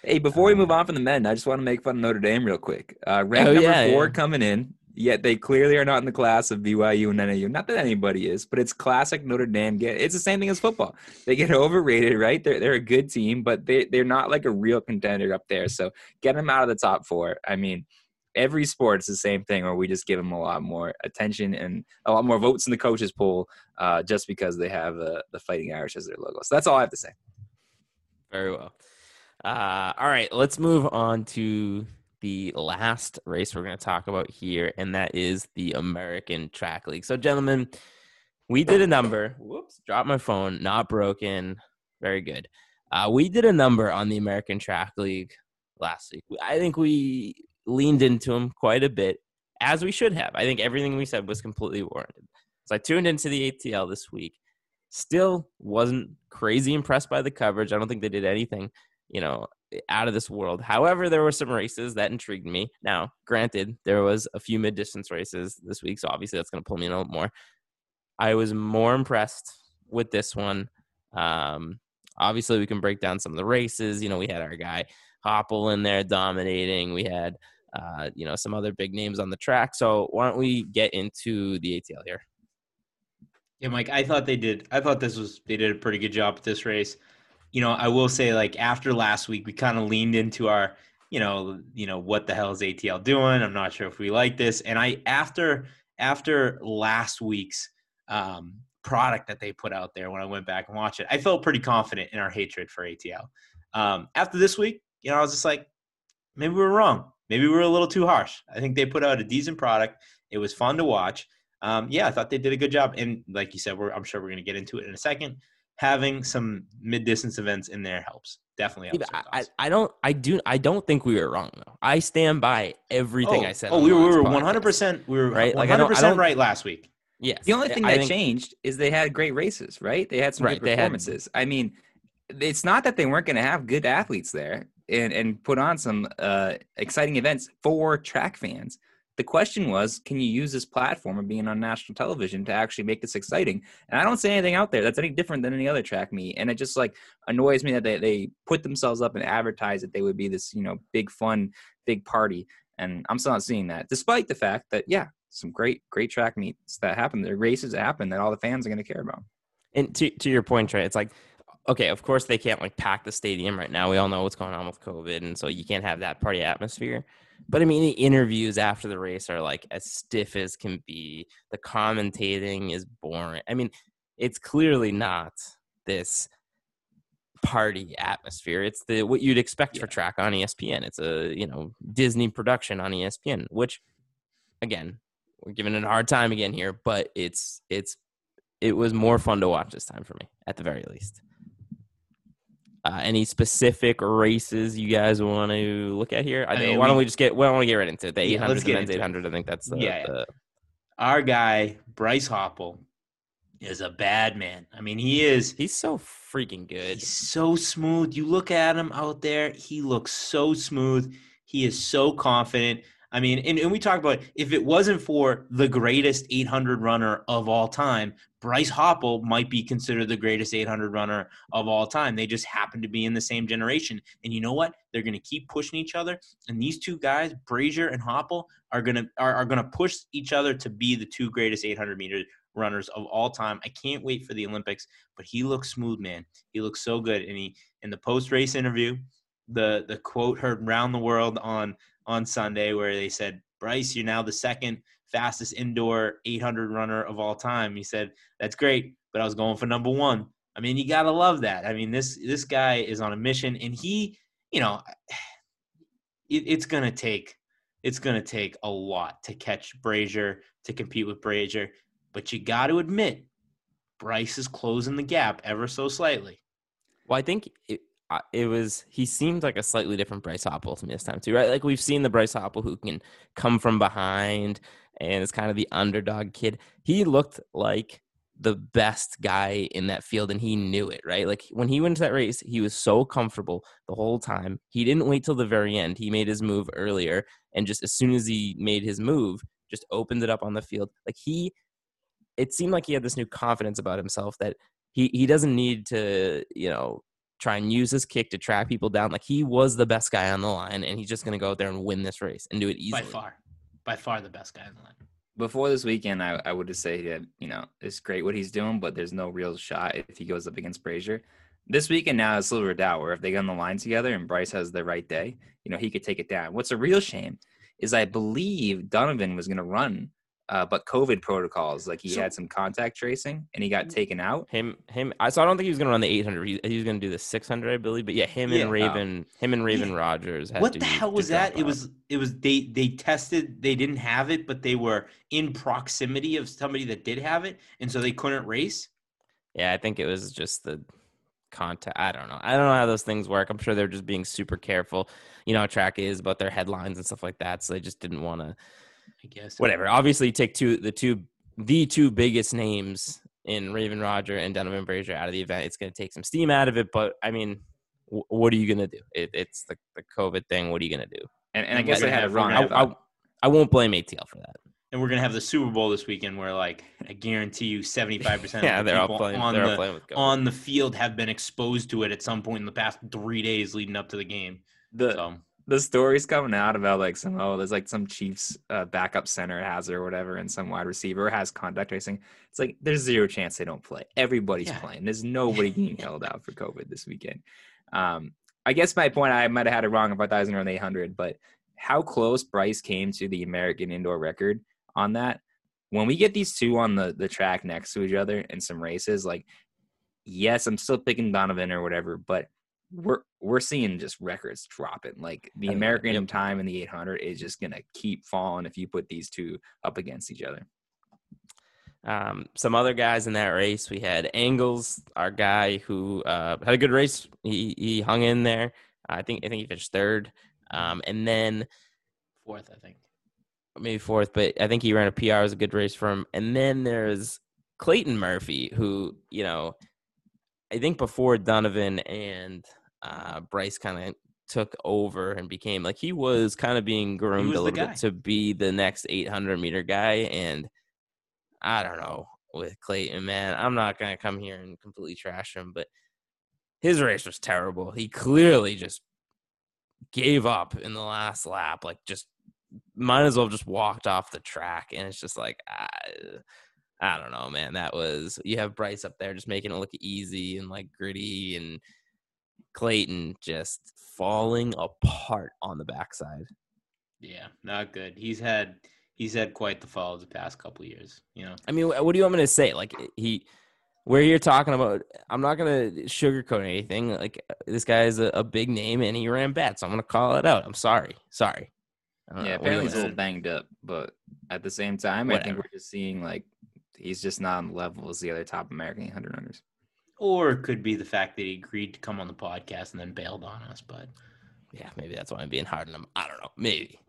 Speaker 3: Hey, before we move on from the men, I just want to make fun of Notre Dame real quick. Uh, ranked
Speaker 2: Oh,
Speaker 3: number
Speaker 2: yeah,
Speaker 3: four
Speaker 2: yeah.
Speaker 3: coming in, yet they clearly are not in the class of BYU and NAU. Not that anybody is, but it's classic Notre Dame. Get it's the same thing as football. They get overrated, right? They're they're a good team, but they they're not like a real contender up there. So get them out of the top four. I mean, every sport is the same thing, or we just give them a lot more attention and a lot more votes in the coaches poll, uh, just because they have uh, the Fighting Irish as their logo. So that's all I have to say.
Speaker 2: Very well. Uh, all right, let's move on to the last race we're going to talk about here, and that is the American Track League. So, gentlemen, we did a number. Whoops, dropped my phone. Not broken. Very good. Uh, we did a number on the American Track League last week. I think we leaned into them quite a bit, as we should have. I think everything we said was completely warranted. So I tuned into the ATL this week. Still wasn't crazy impressed by the coverage. I don't think they did anything, you know, out of this world. However, there were some races that intrigued me. Now, granted, there was a few mid-distance races this week, so obviously that's going to pull me in a little more. I was more impressed with this one. Um, obviously, we can break down some of the races. You know, we had our guy Hoppel in there dominating. We had, uh, you know, some other big names on the track. So why don't we get into the ATL here?
Speaker 1: Yeah, Mike, I thought they did. I thought this was they did a pretty good job at this race. You know, I will say like after last week, we kind of leaned into our, you know, you know what the hell is ATL doing? I'm not sure if we like this. And I after after last week's um, product that they put out there when I went back and watched it, I felt pretty confident in our hatred for ATL. Um, after this week, you know, I was just like, maybe we were wrong. Maybe we were a little too harsh. I think they put out a decent product. It was fun to watch. Um, yeah, I thought they did a good job. And like you said, we're, I'm sure we're going to get into it in a second. Having some mid distance events in there helps. Definitely helps.
Speaker 2: I, I. I don't I do I don't think we were wrong though. I stand by everything
Speaker 1: oh,
Speaker 2: I said.
Speaker 1: Oh, we were, we were 100. percent We were
Speaker 2: Right, like, I don't- I
Speaker 1: percent
Speaker 2: don't-
Speaker 1: right last week.
Speaker 2: Yes.
Speaker 3: The only thing
Speaker 2: I
Speaker 3: that
Speaker 2: think-
Speaker 3: changed is they had great races, right? They had some
Speaker 2: Right,
Speaker 3: good
Speaker 2: they had-
Speaker 3: performances. I mean, it's not that they weren't going to have good athletes there and and put on some uh, exciting events for track fans. The question was, can you use this platform of being on national television to actually make this exciting? And I don't see anything out there that's any different than any other track meet. And it just like annoys me that they, they put themselves up and advertise that they would be this, you know, big fun, big party. And I'm still not seeing that, despite the fact that, yeah, some great, great track meets that happen. There are races that happen that all the fans are going to care about.
Speaker 2: And to to your point, Trey, it's like, okay, of course they can't like pack the stadium right now. We all know what's going on with COVID, and so you can't have that party atmosphere. But I mean, the interviews after the race are like as stiff as can be. The commentating is boring. I mean, it's clearly not this party atmosphere. It's the what you'd expect for track on ESPN. It's a you know Disney production on ESPN, which again we're giving it a hard time again here, but it's it's it was more fun to watch this time for me at the very least. Uh, any specific races you guys want to look at here? I,
Speaker 1: I
Speaker 2: know-
Speaker 1: mean,
Speaker 2: why don't
Speaker 1: we-
Speaker 2: just get? Why don't we get right into it? The
Speaker 1: Yeah,
Speaker 2: 800,
Speaker 1: let's
Speaker 2: the
Speaker 1: get
Speaker 2: men's
Speaker 1: into it.
Speaker 2: I think that's the,
Speaker 1: Yeah.
Speaker 2: the
Speaker 1: Our guy Bryce Hoppel is a bad man. I mean, he is.
Speaker 2: he's so freaking good.
Speaker 1: He's so smooth. You look at him out there, he looks so smooth. He is so confident. I mean, and, and we talk about if it wasn't for the greatest 800 runner of all time, Bryce Hoppel might be considered the greatest 800 runner of all time. They just happen to be in the same generation. And you know what? They're going to keep pushing each other. And these two guys, Brazier and Hoppel, are going to are, are going to push each other to be the two greatest 800 meter runners of all time. I can't wait for the Olympics, but he looks smooth, man. He looks so good. And he in the post race interview, the the quote heard around the world on on Sunday where they said, Bryce, you're now the second fastest indoor 800 runner of all time. He said, that's great, but I was going for number one. I mean, you gotta love that. I mean, this this guy is on a mission, and he, you know, it, it's gonna take it's gonna take a lot to catch Brazier to compete with Brazier, but you got to admit, Bryce is closing the gap ever so slightly.
Speaker 2: Well, I think it was he seemed like a slightly different Bryce Hoppel to me this time too, right? Like we've seen the Bryce Hoppel who can come from behind and is kind of the underdog kid. He looked like the best guy in that field and he knew it, right? Like when he went to that race, he was so comfortable the whole time. He didn't wait till the very end. He made his move earlier and just as soon as he made his move, just opened it up on the field. Like he it seemed like he had this new confidence about himself that he he doesn't need to, you know, try and use his kick to track people down. Like he was the best guy on the line, and he's just going to go out there and win this race and do it easily.
Speaker 1: By far, by far the best guy on the line.
Speaker 3: Before this weekend, I, I would just say that you know it's great what he's doing, but there's no real shot if he goes up against Brazier. This weekend now is a little doubt where if they get on the line together and Bryce has the right day, you know he could take it down. What's a real shame is I believe Donovan was going to run uh, but COVID protocols, like he
Speaker 1: So-
Speaker 3: had some contact tracing and he got taken out.
Speaker 2: Him, him. I so I don't think he was going to run the 800. He, he was going to do the 600, I believe. But yeah, him
Speaker 1: Yeah.
Speaker 2: and Raevyn, him and Raevyn
Speaker 1: Yeah.
Speaker 2: Rogers. Had
Speaker 1: What the hell was that? It was it was they they tested they didn't have it, but they were in proximity of somebody that did have it, and so they couldn't race.
Speaker 2: Yeah, I think it was just the contact. I don't know. I don't know how those things work. I'm sure they're just being super careful. You know how track is about their headlines and stuff like that. So they just didn't want to.
Speaker 1: I guess.
Speaker 2: Whatever. Obviously, take two the two the two biggest names in Raevyn Roger and Donavan Brazier out of the event. It's going to take some steam out of it. But I mean, wh- what are you going to do? It, it's the the COVID thing. What are you going to do?
Speaker 3: And, and I guess
Speaker 1: we're
Speaker 3: I had it
Speaker 1: have-
Speaker 3: wrong. I
Speaker 2: I, I, I won't blame ATL for that.
Speaker 1: And we're gonna have the Super Bowl this weekend, where like I guarantee you, seventy five percent
Speaker 2: Yeah,
Speaker 1: of the
Speaker 2: they're all
Speaker 1: people
Speaker 2: playing.
Speaker 1: on
Speaker 2: They're all
Speaker 1: the
Speaker 2: playing with COVID.
Speaker 1: on the field have been exposed to it at some point in the past three days leading up to the game.
Speaker 3: the
Speaker 1: So
Speaker 3: the stories coming out about like some oh there's like some Chiefs uh, backup center has or whatever and some wide receiver has contact tracing. It's like there's zero chance they don't play. Everybody's
Speaker 1: Yeah.
Speaker 3: playing. There's nobody being held out for COVID this weekend. Um, I guess my point I might have had it wrong about thousand or the 800, but how close Bryce came to the American indoor record on that. When we get these two on the the track next to each other in some races, like yes, I'm still picking Donavan or whatever, but we're we're seeing just records dropping. Like the
Speaker 2: Yep.
Speaker 3: American
Speaker 2: Yep.
Speaker 3: time and the 800 is just gonna keep falling if you put these two up against each other.
Speaker 2: Um, some other guys in that race, we had Engels, our guy who uh, had a good race. He he hung in there. I think I think he finished third. Um, and then
Speaker 1: fourth, I think.
Speaker 2: maybe fourth, but I think he ran a PR. It was a good race for him. And then there's Clayton Murphy, who you know, I think before Donavan and uh, Bryce kind of took over and became like he was kind of being groomed a little bit to be the next 800 meter guy. And I don't know with Clayton, man. I'm not gonna come here and completely trash him, but his race was terrible. He clearly just gave up in the last lap, like just might as well just walked off the track. And it's just like, I, I don't know, man. That was you have Bryce up there just making it look easy and like gritty, and Clayton just falling apart on the backside.
Speaker 1: Yeah, not good. He's had he's had quite the fall the past couple of years. You know,
Speaker 2: I mean, what do you want me to say? Like he, where you're talking about, I'm not gonna sugarcoat anything. Like this guy is a, a big name and he ran bad, so I'm gonna call it out. I'm sorry, sorry. I
Speaker 3: Yeah,
Speaker 2: know. What do you
Speaker 3: apparently he's a little banged up, but at the same time, I think we're just seeing like he's just not on the level as the other top American 800 runners.
Speaker 1: Or it could be the fact that he agreed to come on the podcast and then bailed on us. But
Speaker 2: yeah, maybe that's why I'm being hard on him. I don't know. Maybe.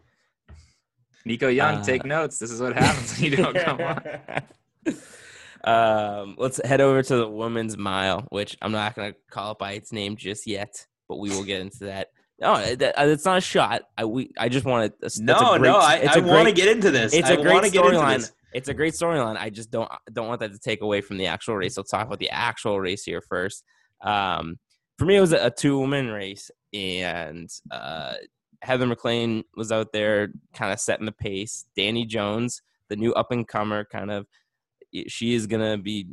Speaker 3: Nico Young,
Speaker 2: Uh,
Speaker 3: take notes. This is what happens when you don't come on.
Speaker 2: um, let's head over to the women's mile, which I'm not going to call it by its name just yet, but we will get into that. No, that, uh, it's not a shot. I we I just want to.
Speaker 1: No,
Speaker 2: a great,
Speaker 1: no, I,
Speaker 2: it's
Speaker 1: I
Speaker 2: a
Speaker 1: want to get into this.
Speaker 2: It's
Speaker 1: I
Speaker 2: a great
Speaker 1: wanna get into
Speaker 2: storyline. It's a great storyline. I just don't don't want that to take away from the actual race. Let's talk about the actual race here first. Um, for me, it was a, a two woman race, and uh, Heather MacLean was out there, kind of setting the pace. Dani Jones, the new up and comer, kind of she is gonna be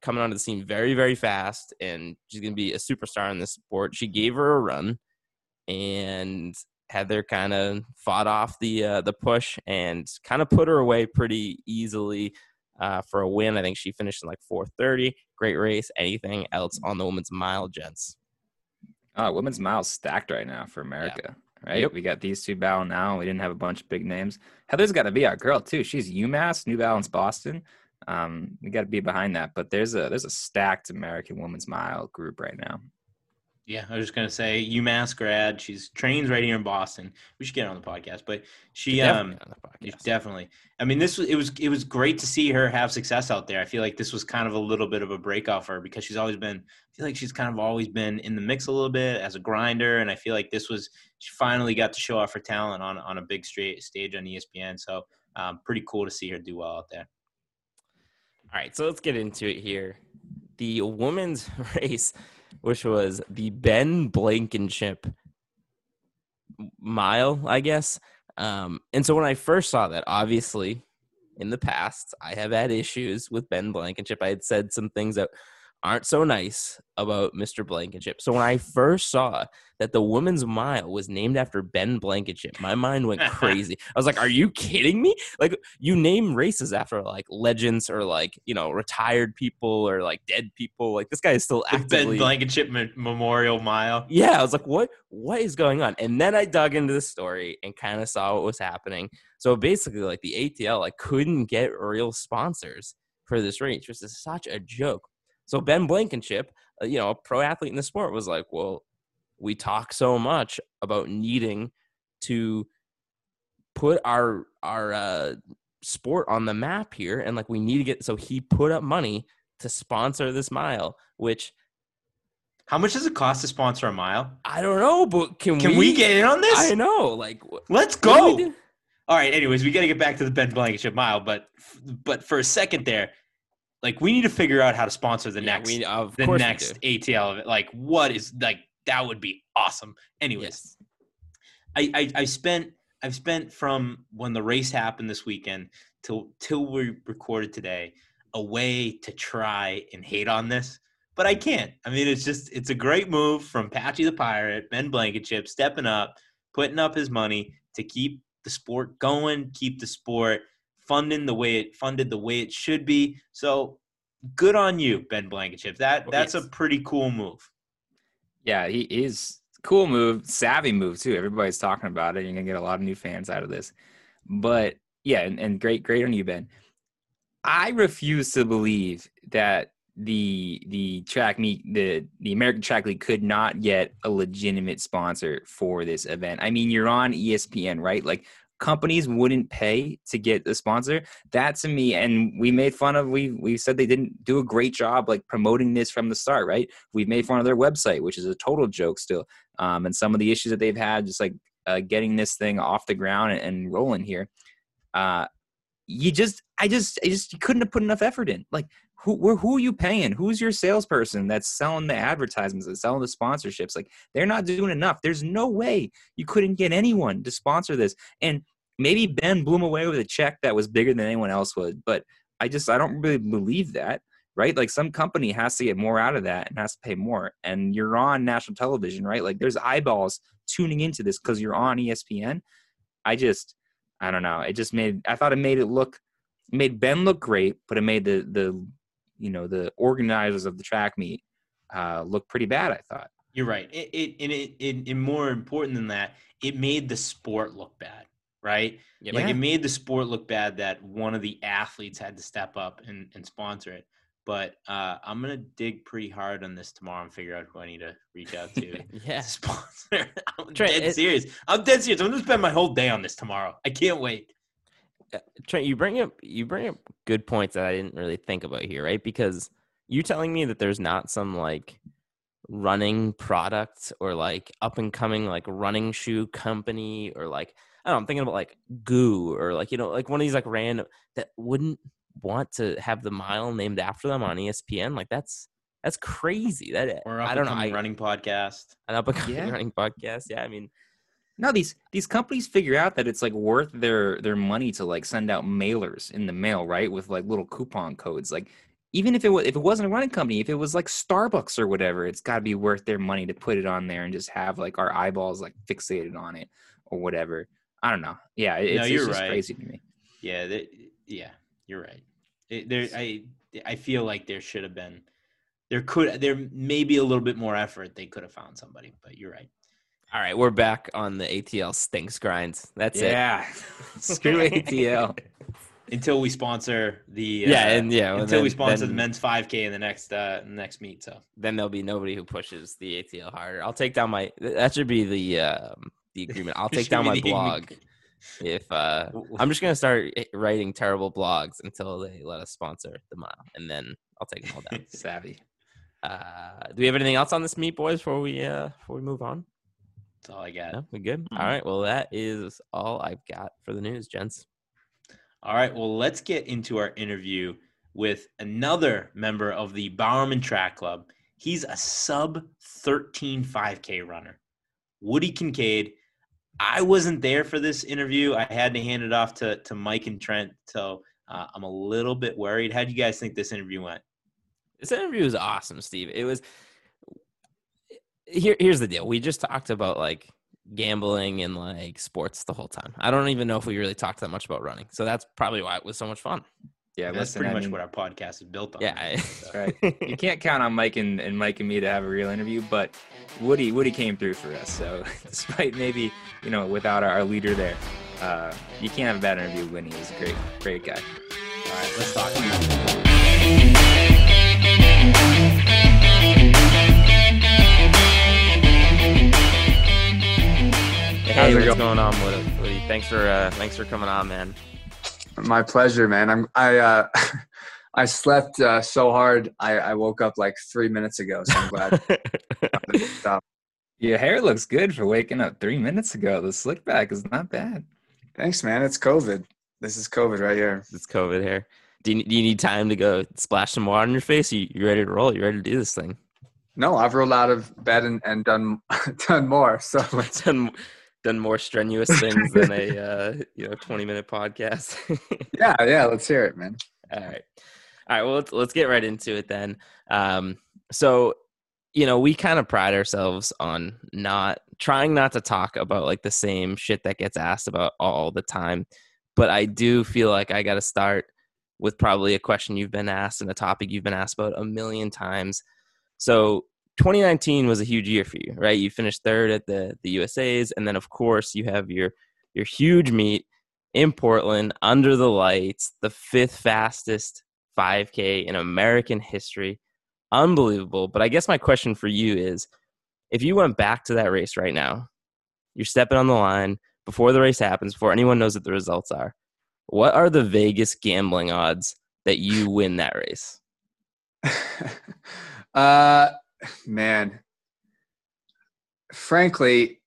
Speaker 2: coming onto the scene very very fast, and she's gonna be a superstar in this sport. She gave her a run, and Heather kind of fought off the uh, the push and kind of put her away pretty easily uh, for a win. I think she finished in like 4:30. Great race. Anything else on the women's mile, gents?
Speaker 3: Oh, women's mile stacked right now for America. Right,
Speaker 2: Yep.
Speaker 3: we got these two battle now. We didn't have a bunch of big names. Heather's got to be our girl too. She's UMass, New Balance, Boston. Um, we got to be behind that. But there's a there's a stacked American women's mile group right now.
Speaker 1: Yeah, I was just gonna say UMass grad. She's trains right here in Boston. We should get her on the podcast, but she um
Speaker 2: Definitely podcast.
Speaker 1: Definitely. I mean, this was it was it was great to see her have success out there. I feel like this was kind of a little bit of a breakout for her because she's always been. I feel like she's kind of always been in the mix a little bit as a grinder, and I feel like this was she finally got to show off her talent on on a big straight stage on ESPN. So um, pretty cool to see her do well out there.
Speaker 2: All right, so let's get into it here. The women's race which was the Ben Blankenship mile, I guess. Um, and so when I first saw that, obviously, in the past, I have had issues with Ben Blankenship. I had said some things that aren't so nice about Mr. Blankenship. So when I first saw that the women's mile was named after Ben Blankenship, my mind went crazy. I was like, "Are you kidding me? Like you name races after like legends or like, you know, retired people or like dead people. Like this guy is still
Speaker 1: The
Speaker 2: actively
Speaker 1: Ben Blankenship Me- Memorial Mile.
Speaker 2: yeah, I was like, what what is going on? And then I dug into the story and kind of saw what was happening. So basically, like the ATL, like couldn't get real sponsors for this race, which is such a joke. So Ben Blankenship, uh, you know, a pro athlete in the sport, was like, well, we talk so much about needing to put our our uh, sport on the map here, and like we need to get. So he put up money to sponsor this mile, which
Speaker 1: How much does it cost to sponsor a mile?
Speaker 2: I don't know, but can,
Speaker 1: Can we, get in on this?
Speaker 2: I know, like
Speaker 1: Let's go. All right. Anyways, we got to get back to the Ben Blankenship Mile, but but for a second there, like we need to figure out how to sponsor the
Speaker 2: Yeah,
Speaker 1: next
Speaker 2: we, of
Speaker 1: the next. ATL of it. Like, what is like that would be awesome. Anyways,
Speaker 2: Yes.
Speaker 1: I, I I spent I've spent from when the race happened this weekend till till we recorded today a way to try and hate on this, but I can't. I mean, it's just it's a great move from Patchy the Pirate, Ben Blankenship, stepping up, putting up his money to keep the sport going, keep the sport funding the way it funded the way it should be. So good on you, Ben Blankenship. That that's a pretty cool move.
Speaker 3: Yeah, he is cool move, savvy move too. Everybody's talking about it. You're gonna get a lot of new fans out of this. But yeah, and, and great, great on you, Ben. I refuse to believe that the the track meet the the American Track League could not get a legitimate sponsor for this event. I mean, you're on ESPN, right? Like companies wouldn't pay to get a sponsor. That to me, and we made fun of we we said they didn't do a great job like promoting this from the start, right? We've made fun of their website, which is a total joke still, um, and some of the issues that they've had, just like uh, getting this thing off the ground and, and rolling here. Uh, you just, I just, I just you couldn't have put enough effort in. Like, who, who are you paying? Who's your salesperson that's selling the advertisements, that's selling the sponsorships? Like, they're not doing enough. There's no way you couldn't get anyone to sponsor this. And maybe Ben blew him away with a check that was bigger than anyone else would, but I just, I don't really believe that right? Like some company has to get more out of that and has to pay more. And you're on national television, right? Like there's eyeballs tuning into this because you're on ESPN. I just, I don't know. It just made, I thought it made it look, made Ben look great, but it made the, the, you know, the organizers of the track meet uh, look pretty bad, I thought.
Speaker 1: You're right. It, it and it, it, and more important than that, it made the sport look bad, right?
Speaker 2: Yeah,
Speaker 1: Like it made the sport look bad that one of the athletes had to step up and, and sponsor it. But uh, I'm gonna dig pretty hard on this tomorrow and figure out who I need to reach out to.
Speaker 2: yeah.
Speaker 1: sponsor. I'm
Speaker 2: Trent,
Speaker 1: dead
Speaker 2: it-
Speaker 1: serious. I'm dead serious. I'm gonna spend my whole day on this tomorrow. I can't wait.
Speaker 2: Trent, you bring up you bring up good points that I didn't really think about here, right? Because you're telling me that there's not some like running product or like up and coming like running shoe company or like I don't know, I'm thinking about like goo or like you know like one of these like random that wouldn't want to have the mile named after them on ESPN. Like that's that's crazy. That
Speaker 1: Or
Speaker 2: I don't know. I,
Speaker 1: running podcast.
Speaker 2: an up and coming
Speaker 3: Yeah.
Speaker 2: running podcast. Yeah, I mean,
Speaker 3: No, these these companies figure out that it's like worth their their money to like send out mailers in the mail, right? With like little coupon codes. Like even if it was if it wasn't a running company, if it was like Starbucks or whatever, it's got to be worth their money to put it on there and just have like our eyeballs like fixated on it or whatever. I don't know. Yeah, it-
Speaker 1: No,
Speaker 3: it's,
Speaker 1: you're
Speaker 3: it's just
Speaker 1: right.
Speaker 3: crazy to me.
Speaker 1: Yeah, they, yeah, you're right. It, there, I, I feel like there should have been, there could, there may be a little bit more effort. They could have found somebody, but you're right.
Speaker 2: all right, we're back on the ATL stinks grinds. That's it.
Speaker 3: Yeah, screw ATL.
Speaker 1: Until we sponsor the,
Speaker 2: Yeah,
Speaker 1: uh,
Speaker 2: and yeah,
Speaker 1: until we
Speaker 2: then-
Speaker 1: sponsor the men's 5K in the next, uh, next meet. So
Speaker 2: then there'll be nobody who pushes the ATL harder. I'll take down my that should be the um, the agreement. I'll take down my blog if uh, I'm just gonna start writing terrible blogs until they let us sponsor the mile, and then I'll take them all down.
Speaker 3: Savvy.
Speaker 2: uh, do we have anything else on this meet, boys? Before we uh, before we move on,
Speaker 1: That's all I got.
Speaker 2: no, we good.
Speaker 1: Mhm.
Speaker 2: All right, well that is all I've got for the news, gents.
Speaker 1: All right. Well, let's get into our interview with another member of the Bowerman Track Club. He's a sub 13 5K runner. Woody Kincaid. I wasn't there for this interview. I had to hand it off to, to Mike and Trent. So uh, I'm a little bit worried. How do you guys think this interview went?
Speaker 2: This interview was awesome, Steve. It was here. Here's the deal. We just talked about like gambling and like sports the whole time. I don't even know if we really talked that much about running. So that's probably why it was so much fun.
Speaker 3: Yeah,
Speaker 1: That's
Speaker 3: listen,
Speaker 1: pretty
Speaker 3: I
Speaker 1: much
Speaker 3: mean,
Speaker 1: what our podcast is built on.
Speaker 2: Yeah.
Speaker 3: That's right. you can't count on Mike and, and Mike and me to have a real interview, but Woody Woody came through for us. So despite maybe you know without our, our leader there, uh, you can't have a bad interview. with Winnie He's a great great guy.
Speaker 1: All right, let's talk.
Speaker 2: Hey,
Speaker 4: How's it
Speaker 2: what's
Speaker 4: going?
Speaker 2: going on, Woody? Woody? Thanks for uh, thanks for coming on, man.
Speaker 4: My pleasure, man. I'm I uh I slept uh, so hard. I, I woke up like three minutes ago, so I'm glad. Stop.
Speaker 3: Your hair looks good for waking up three minutes ago. The slick back is not bad.
Speaker 4: Thanks, man. It's COVID. This is COVID right here.
Speaker 2: it's COVID here. Do you, do you need time to go splash some water on your face? You you ready to roll? You ready to do this thing?
Speaker 4: No, I've rolled out of bed and, and done done more. So let's
Speaker 2: done done more strenuous things than a uh, you know twenty minute podcast.
Speaker 4: yeah, yeah. Let's hear it, man.
Speaker 2: All right. All right. Well, let's, let's get right into it then. Um, so, you know, we kind of pride ourselves on not trying not to talk about like the same shit that gets asked about all the time. But I do feel like I got to start with probably a question you've been asked and a topic you've been asked about a million times. So, 2019 was a huge year for you, right? You finished third at the the USA's, and then of course you have your your huge meet in Portland under the lights, the fifth fastest 5K in American history. Unbelievable. But I guess my question for you is if you went back to that race right now, you're stepping on the line before the race happens, before anyone knows what the results are. What are the Vegas gambling odds that you win that race?
Speaker 4: uh, man. Frankly,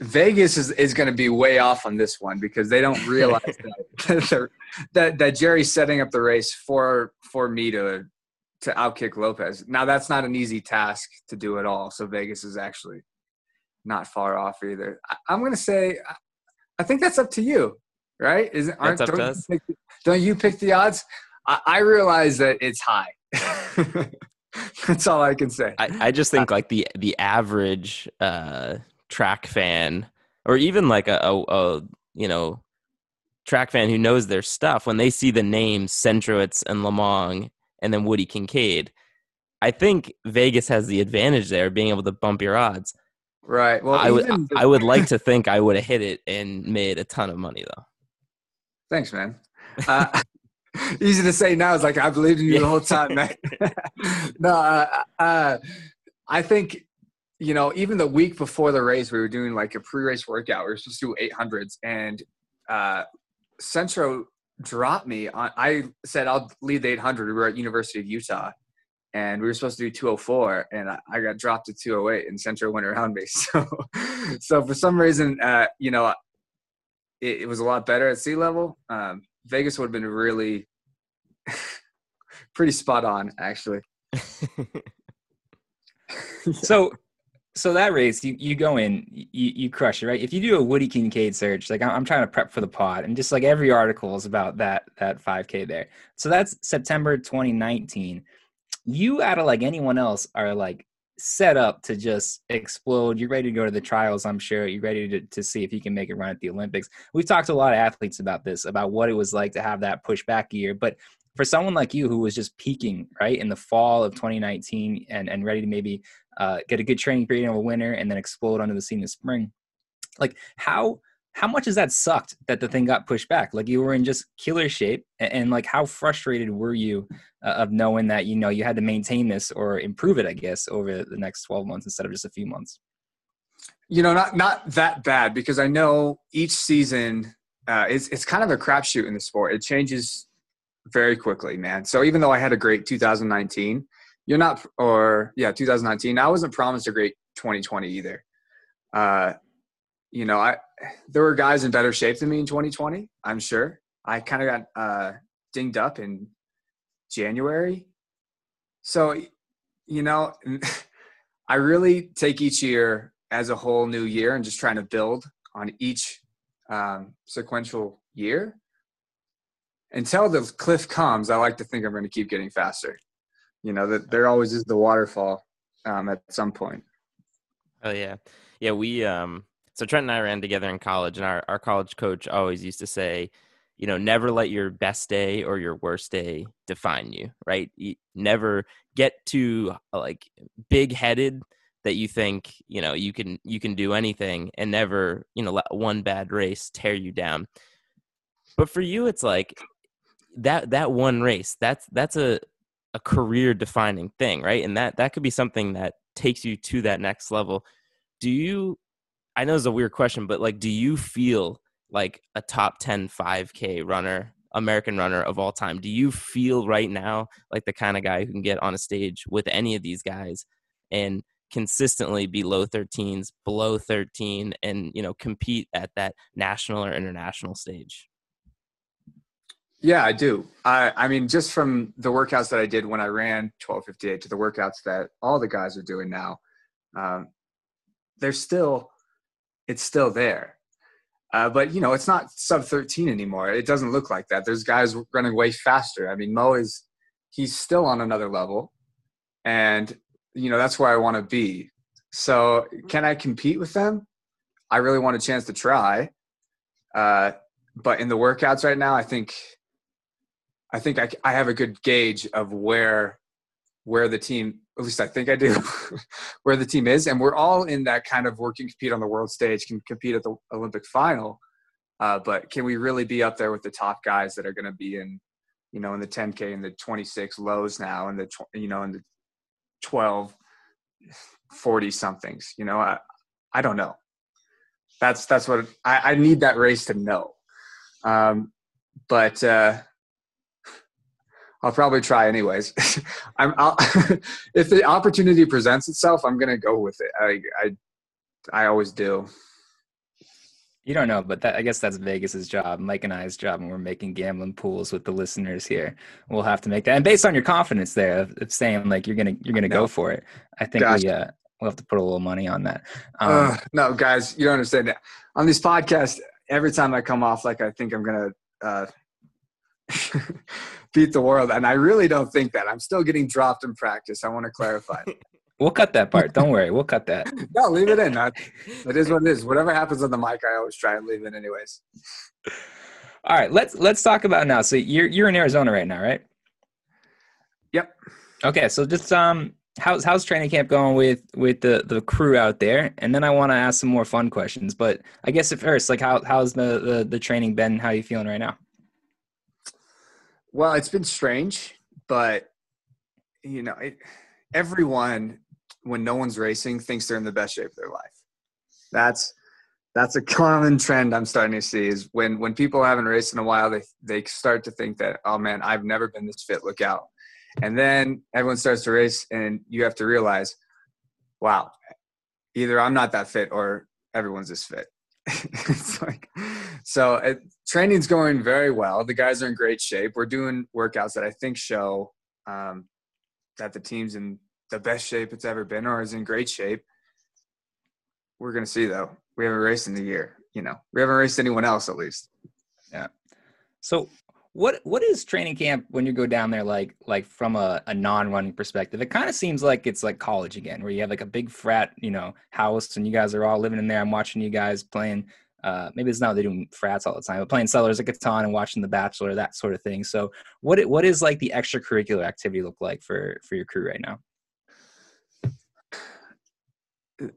Speaker 4: Vegas is, is going to be way off on this one because they don't realize that, that, that that Jerry's setting up the race for for me to to outkick Lopez. Now that's not an easy task to do at all. So Vegas is actually not far off either. I, I'm going to say, I- I think that's up to you, right? Is
Speaker 2: up
Speaker 4: don't
Speaker 2: to
Speaker 4: you
Speaker 2: us.
Speaker 4: pick- don't you pick the odds? I, I realize that it's high. that's all I can say.
Speaker 2: I, I just think like the the average uh, track fan, or even like a, a, a you know track fan who knows their stuff, when they see the names Centrowitz and Lomong and then Woody Kincaid, I think Vegas has the advantage there, being able to bump your odds.
Speaker 4: Right. Well,
Speaker 2: I would
Speaker 4: the-
Speaker 2: I would like to think I would have hit it and made a ton of money though.
Speaker 4: Thanks, man. Uh, easy to say now. It's like I believed in you the whole time, man. no, uh, uh, I think you know. Even the week before the race, we were doing like a pre-race workout. We were supposed to do eight hundreds, and uh, Centro dropped me. On, I said I'll lead the eight hundred. We were at University of Utah. And we were supposed to do 204, and I, I got dropped to 208, and Centro went around me. So, so for some reason, uh, you know, it, it was a lot better at sea level. Um, Vegas would have been really pretty spot on, actually.
Speaker 3: So so that race, you, you go in, you, you crush it, right? If you do a Woody Kincaid search, like I'm, I'm trying to prep for the pod, and just like every article is about that that 5K there. So that's September 2019. You out of like anyone else are like set up to just explode. You're ready to go to the trials, I'm sure. You're ready to, to see if you can make it run at the Olympics. We've talked to a lot of athletes about this, about what it was like to have that pushback year. But for someone like you who was just peaking right in the fall of 2019 and, and ready to maybe uh, get a good training period the winter and then explode onto the scene in the spring, like how how much has that sucked that the thing got pushed back? Like you were in just killer shape, and, and like how frustrated were you uh, of knowing that you know you had to maintain this or improve it, I guess, over the next 12 months instead of just a few months.
Speaker 4: You know, not not that bad because I know each season uh, it's it's kind of a crapshoot in the sport. It changes very quickly, man. So even though I had a great 2019, you're not, or yeah, 2019. I wasn't promised a great 2020 either. Uh, you know, I there were guys in better shape than me in 2020. I'm sure. I kind of got uh, dinged up in January, so you know, I really take each year as a whole new year and just trying to build on each um, sequential year. Until the cliff comes, I like to think I'm going to keep getting faster. You know that there always is the waterfall um, at some point.
Speaker 2: Oh yeah, yeah. We um. So Trent and I ran together in college, and our our college coach always used to say, you know, never let your best day or your worst day define you. Right? You never get too uh, like big headed that you think you know you can you can do anything and never you know let one bad race tear you down but for you it's like that that one race that's that's a a career defining thing right and that that could be something that takes you to that next level do you i know it's a weird question but like do you feel like a top 10 5k runner american runner of all time do you feel right now like the kind of guy who can get on a stage with any of these guys and consistently be low 13s below 13 and you know compete at that national or international stage?
Speaker 4: Yeah i do. I i mean just from the workouts that i did when i ran 1258 to the workouts that all the guys are doing now um, they're still it's still there uh, but you know it's not sub 13 anymore it doesn't look like that there's guys running way faster i mean mo is he's still on another level and you know that's where I want to be. So can I compete with them? I really want a chance to try. Uh, but in the workouts right now, I think I think I, I have a good gauge of where where the team at least I think I do where the team is, and we're all in that kind of working compete on the world stage, can compete at the Olympic final. Uh, but can we really be up there with the top guys that are going to be in, you know, in the 10k and the 26 lows now, and the you know in the 12 40 somethings you know i i don't know that's that's what i, I need that race to know um, but uh, I'll probably try anyways. I'm I'll, if the opportunity presents itself, I'm gonna go with it. I I I always do.
Speaker 3: You don't know, but that, I guess that's Vegas's job, Mike and I's job, and we're making gambling pools with the listeners here. We'll have to make that, and based on your confidence there of, of saying like you're gonna you're gonna go for it, I think gotcha. we uh, we'll have to put a little money on that.
Speaker 4: Um, uh, no, guys, you don't understand that. On these podcasts, every time I come off like I think I'm gonna uh, beat the world, and I really don't think that. I'm still getting dropped in practice. I want to clarify.
Speaker 3: We'll cut that part. Don't worry. We'll cut that.
Speaker 4: no, leave it in. That, that is what it is. Whatever happens on the mic, I always try and leave it anyways.
Speaker 3: All right, let's let's talk about now. So you're you're in Arizona right now, right?
Speaker 4: Yep.
Speaker 3: Okay, so just um how's how's training camp going with with the the crew out there? And then I want to ask some more fun questions. But I guess at first, like how how's the the, the training been? How are you feeling right now?
Speaker 4: Well, it's been strange, but you know, it, everyone when no one's racing thinks they're in the best shape of their life. That's that's a common trend I'm starting to see is when when people haven't raced in a while, they they start to think that oh man, I've never been this fit. Look out! And then everyone starts to race, and you have to realize, wow, either I'm not that fit or everyone's this fit. it's like so it, training's going very well. The guys are in great shape. We're doing workouts that I think show um, that the team's in the best shape it's ever been or is in great shape. We're gonna see though. We haven't raced in the year. You know, we haven't raced anyone else at least.
Speaker 3: Yeah. So what what is training camp when you go down there like like from a, a non-running perspective it kind of seems like it's like college again where you have like a big frat you know house and you guys are all living in there i'm watching you guys playing uh, maybe it's not they're doing frats all the time, but playing Settlers of Catan and watching The Bachelor, that sort of thing. So, what what is like the extracurricular activity look like for for your crew right now?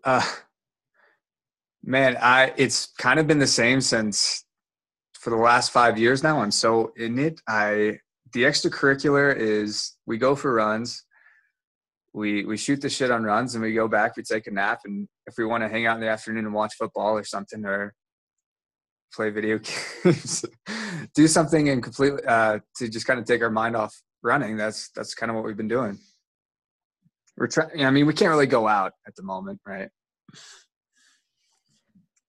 Speaker 4: Uh, man, I it's kind of been the same since for the last five years now. I'm so in it. I the extracurricular is we go for runs, we we shoot the shit on runs, and we go back. We take a nap, and if we want to hang out in the afternoon and watch football or something, or play video games, do something and completely uh, to just kind of take our mind off running. That's that's kind of what we've been doing we're trying. I mean, we can't really go out at the moment, right?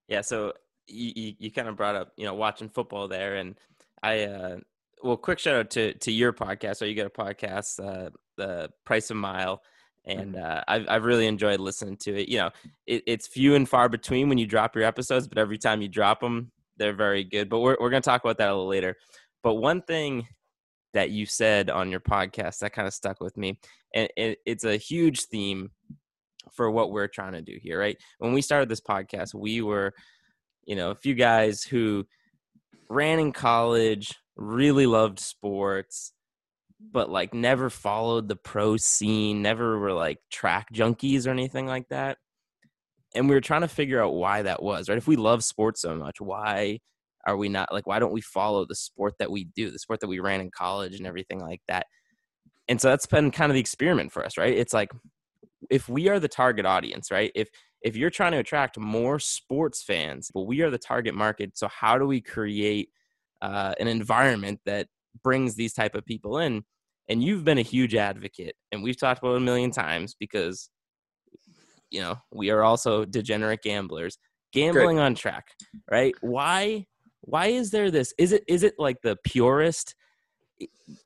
Speaker 2: Yeah. So you, you, you kind of brought up, you know, watching football there, and I, uh, well, quick shout out to to your podcast. So you got a podcast, uh, the Price of Mile, and uh, I've I've really enjoyed listening to it. You know, it, it's few and far between when you drop your episodes, but every time you drop them, they're very good. But we're we're gonna talk about that a little later. But one thing that you said on your podcast that kind of stuck with me, and it, it's a huge theme for what we're trying to do here. Right when we started this podcast, we were, you know, a few guys who ran in college, really loved sports but like never followed the pro scene, never were like track junkies or anything like that. And we were trying to figure out why that was, right? If we love sports so much, why are we not like why don't we follow the sport that we do, the sport that we ran in college and everything like that? And so that's been kind of the experiment for us, right? It's like if we are the target audience, right? If if you're trying to attract more sports fans, but we are the target market, so how do we create uh, an environment that brings these type of people in? and you've been a huge advocate and we've talked about it a million times because you know we are also degenerate gamblers. Gambling on track right? Why why is there this is it is it like the purest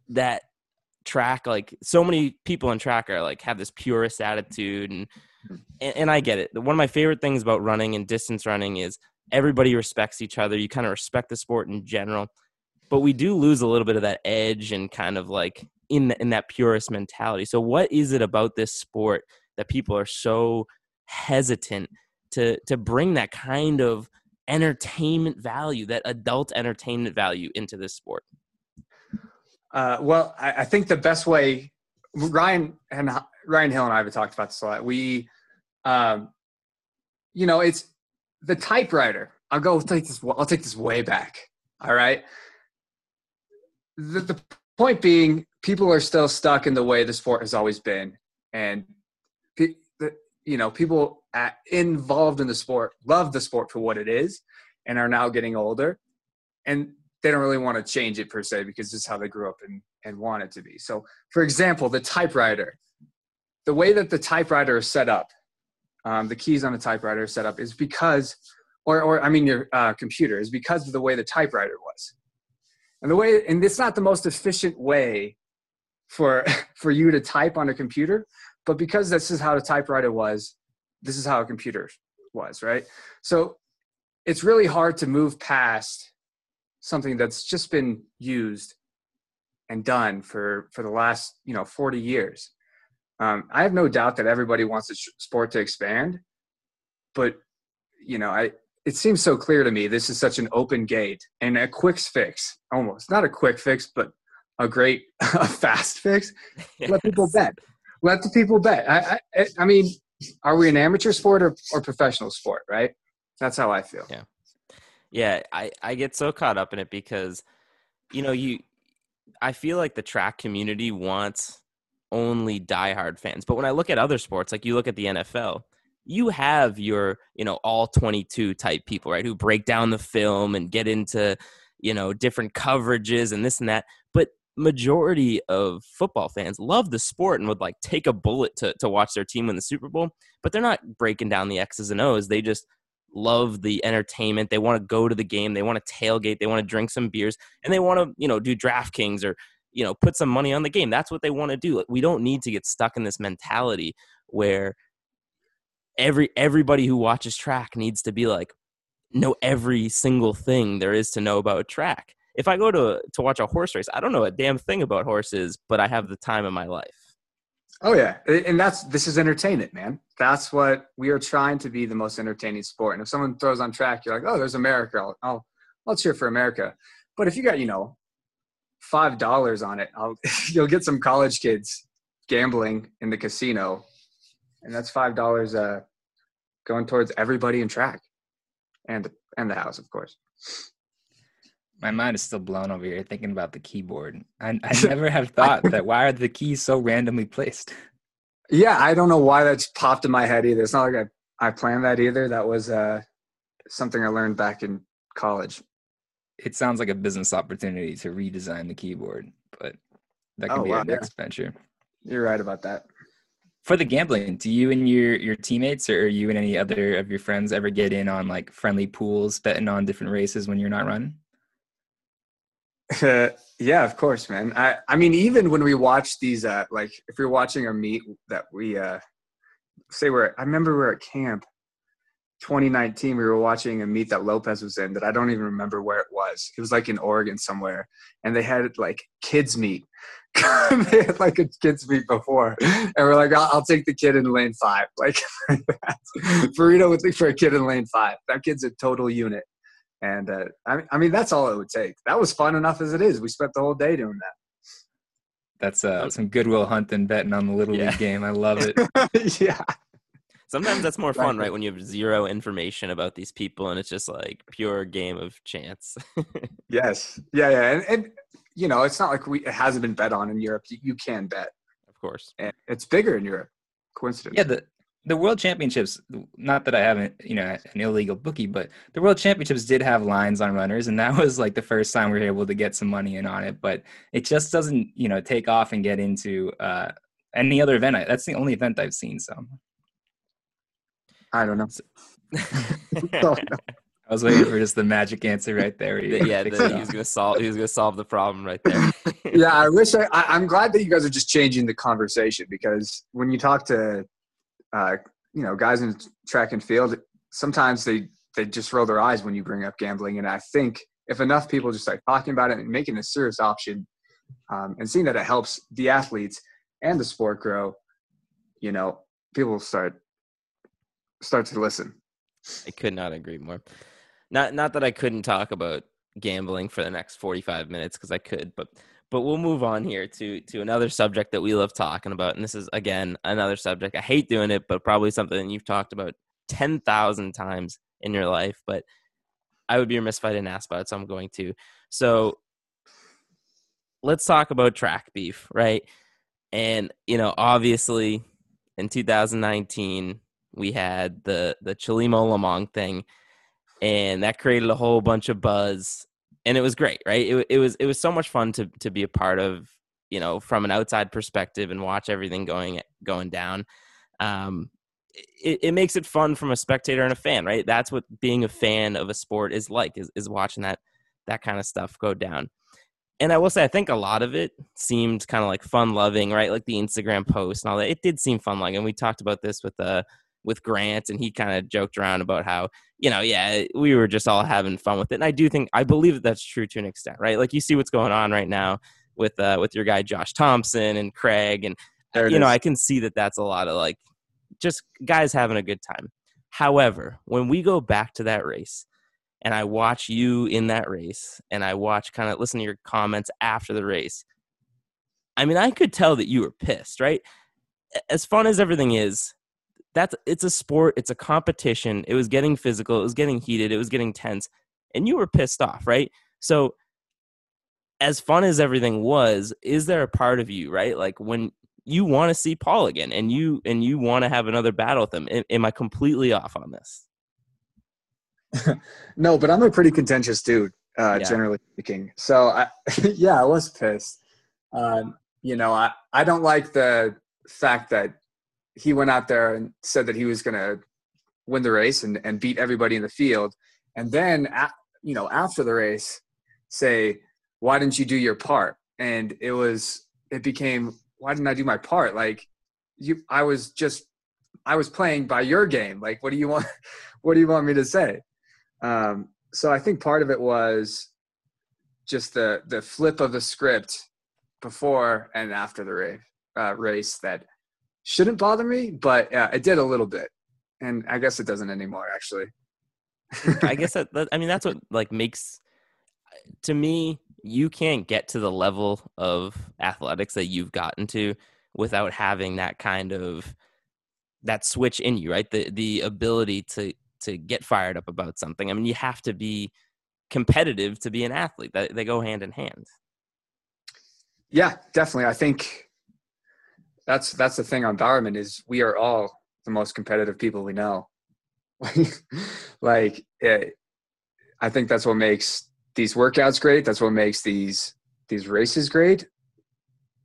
Speaker 2: that track like so many people on track are like have this purist attitude and, and and i get it one of my favorite things about running and distance running is everybody respects each other you kind of respect the sport in general but we do lose a little bit of that edge and kind of like in the, in that purist mentality. So what is it about this sport that people are so hesitant to to bring that kind of entertainment value, that adult entertainment value into this sport?
Speaker 4: Uh, well, I, I, think the best way Ryan and Ryan Hill and I have talked about this a lot. We, um, you know, it's the typewriter. I'll go take this. I'll take this way back. All right. The, the point being, people are still stuck in the way the sport has always been, and you know, people at, involved in the sport love the sport for what it is, and are now getting older, and they don't really want to change it per se because this is how they grew up and and want it to be. So, for example, the typewriter, the way that the typewriter is set up, um, the keys on the typewriter setup is because, or or I mean your uh, computer is because of the way the typewriter was. And the way, and it's not the most efficient way for for you to type on a computer, but because this is how the typewriter was, this is how a computer was, right? So it's really hard to move past something that's just been used and done for for the last you know 40 years. Um, I have no doubt that everybody wants the sport to expand, but you know, I it seems so clear to me this is such an open gate and a quick fix almost not a quick fix but a great a fast fix. Yes. let people bet. Let the people bet. I, I, I mean are we an amateur sport or, or professional sport right? That's how i feel.
Speaker 2: Yeah. Yeah i i get so caught up in it because you know you i feel like the track community wants only diehard fans. But when i look at other sports like you look at the nfl you have your you know all 22 type people right who break down the film and get into you know different coverages and this and that. But majority of football fans love the sport and would like take a bullet to, to watch their team win the super bowl but they're not breaking down the x's and o's. They just love the entertainment. They want to go to the game. They want to tailgate. They want to drink some beers. And they want to you know do draftkings or you know put some money on the game that's what they want to do we don't need to get stuck in this mentality where every everybody who watches track needs to be like know every single thing there is to know about track. If I go to to watch a horse race, I don't know a damn thing about horses, but I have the time of my life.
Speaker 4: Oh yeah, and that's this is entertainment, man. That's what we are trying to be the most entertaining sport. And if someone throws on track, you're like, oh, there's America. I'll I'll, I'll cheer for America. But if you got you know five dollars on it, I'll, you'll get some college kids gambling in the casino and that's five dollars uh, going towards everybody in track, and and the house, of course.
Speaker 3: My mind is still blown over here thinking about the keyboard. I, I never have thought that why are the keys so randomly placed?
Speaker 4: Yeah, I don't know why that's popped in my head either. It's not like I I planned that either. That was uh, something I learned back in college.
Speaker 3: It sounds like a business opportunity to redesign the keyboard, but that can oh, be wow, our next yeah. venture.
Speaker 4: You're right about that
Speaker 3: for the gambling, do you and your your teammates or you and any other of your friends ever get in on like friendly pools betting on different races when you're not running?
Speaker 4: yeah, of course, man. I, I mean, even when we watch these, uh, like if you're watching a meet that we, uh, say we're, I remember we're at camp 2019, we were watching a meet that Lopez was in that I don't even remember where it was. It was like in Oregon somewhere. And they had like kids meet. they had like a kids meet before. And we're like, I'll, I'll take the kid in lane five. Like Burrito would think for a kid in lane five. That kid's a total unit. And uh, I, I mean, that's all it would take. That was fun enough as it is. We spent the whole day doing that.
Speaker 3: That's uh, some goodwill hunting betting on the little
Speaker 2: Yeah.
Speaker 3: league game. I love it.
Speaker 4: yeah.
Speaker 2: Sometimes that's more fun, right? When you have zero information about these people and it's just like pure game of chance.
Speaker 4: Yes. Yeah. Yeah. And, and you know, it's not like we, it hasn't been bet on in Europe. You, you can bet.
Speaker 2: of course.
Speaker 4: And it's bigger in Europe. Coincidence.
Speaker 3: Yeah, the the World Championships. Not that I haven't, you know, an illegal bookie, but the World Championships did have lines on runners, and that was like the first time we were able to get some money in on it. But it just doesn't, you know, take off and get into uh, any other event. I- That's the only event I've seen. So
Speaker 4: I don't know.
Speaker 3: I was waiting for just the magic answer right there. where you
Speaker 2: That- yeah,
Speaker 3: fix
Speaker 2: that
Speaker 3: it
Speaker 2: he was gonna solve. He was gonna solve the problem right there.
Speaker 4: yeah, I wish I, I. I'm glad that you guys are just changing the conversation because when you talk to, uh, you know, guys in track and field, sometimes they they just roll their eyes when you bring up gambling, and I think if enough people just start talking about it and making it a serious option, um, and seeing that it helps the athletes and the sport grow, you know, people will start start to listen.
Speaker 2: I could not agree more. Not not that I couldn't talk about gambling for the next 45 minutes because I could, but but we'll move on here to to another subject that we love talking about and this is again another subject. I hate doing it, but probably something you've talked about 10,000 times in your life, but I would be remiss if I didn't ask about it, so I'm going to. So let's talk about track beef, right? And you know, obviously in 2019 we had the the Chelimo Lomong thing, and that created a whole bunch of buzz, and it was great, right? It, it was it was so much fun to to be a part of, you know, from an outside perspective and watch everything going going down. Um, it, it makes it fun from a spectator and a fan, right? That's what being a fan of a sport is like, is, is watching that that kind of stuff go down. And I will say, I think a lot of it seemed kind of like fun loving, right? Like the Instagram post and all that. It did seem fun loving. And we talked about this with uh with Grant, and he kind of joked around about how, you know, yeah, we were just all having fun with it. And I do think I believe that that's true to an extent, right? Like you see what's going on right now with uh with your guy Josh Thompson and Craig, and you know. I can see that that's a lot of like just guys having a good time. However, when we go back to that race and I watch you in that race and I watch kind of listen to your comments after the race, I mean, I could tell that you were pissed, right? As fun as everything is, that's it's a sport, it's a competition. It was getting physical, it was getting heated, it was getting tense, and you were pissed off, right? So as fun as everything was, is there a part of you, right? Like when you want to see Paul again and you and you want to have another battle with him. Am, am I completely off on this?
Speaker 4: No, but I'm a pretty contentious dude, uh,
Speaker 2: Yeah.
Speaker 4: generally speaking. So, I, yeah, I was pissed. Um, you know, I, I don't like the fact that he went out there and said that he was going to win the race and, and beat everybody in the field. And then, you know, after the race, say, why didn't you do your part? And it was, it became, why didn't I do my part? Like, you, I was just, I was playing by your game. Like, what do you want? What do you want me to say? Um, so I think part of it was just the the flip of the script before and after the race, uh, race that shouldn't bother me, but uh, it did a little bit, and I guess it doesn't anymore. Actually,
Speaker 2: I guess that, that I mean that's what like makes to me you can't get to the level of athletics that you've gotten to without having that kind of that switch in you, right? The the ability to to get fired up about something. I mean, you have to be competitive to be an athlete. That they go hand in hand.
Speaker 4: yeah, definitely. I think that's that's the thing on Bowerman is we are all the most competitive people we know. like, it, I think that's what makes these workouts great. That's what makes these these races great.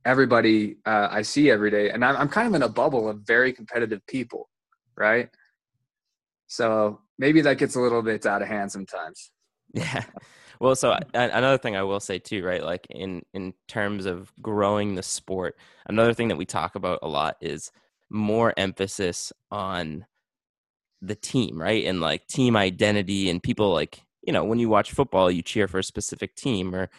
Speaker 4: Everybody uh, I see every day, and I'm, I'm kind of in a bubble of very competitive people, right? So maybe that gets a little bit out of hand sometimes.
Speaker 2: Yeah. Well, so a- another thing I will say too, right? Like in in terms of growing the sport, another thing that we talk about a lot is more emphasis on the team, right? And like team identity and people like, you know, when you watch football, you cheer for a specific team or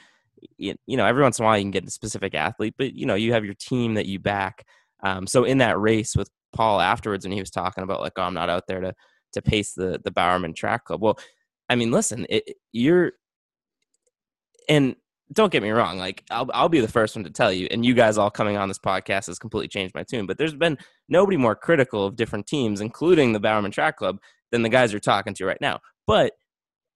Speaker 2: you you know, every once in a while you can get a specific athlete, but you know, you have your team that you back. Um, so in that race with Paul afterwards, when he was talking about like, oh, I'm not out there to to pace the the Bowerman Track Club. Well, I mean, listen, it, you're and don't get me wrong, like I'll I'll be the first one to tell you, and you guys all coming on this podcast has completely changed my tune. But there's been nobody more critical of different teams, including the Bowerman Track Club, than the guys you're talking to right now. But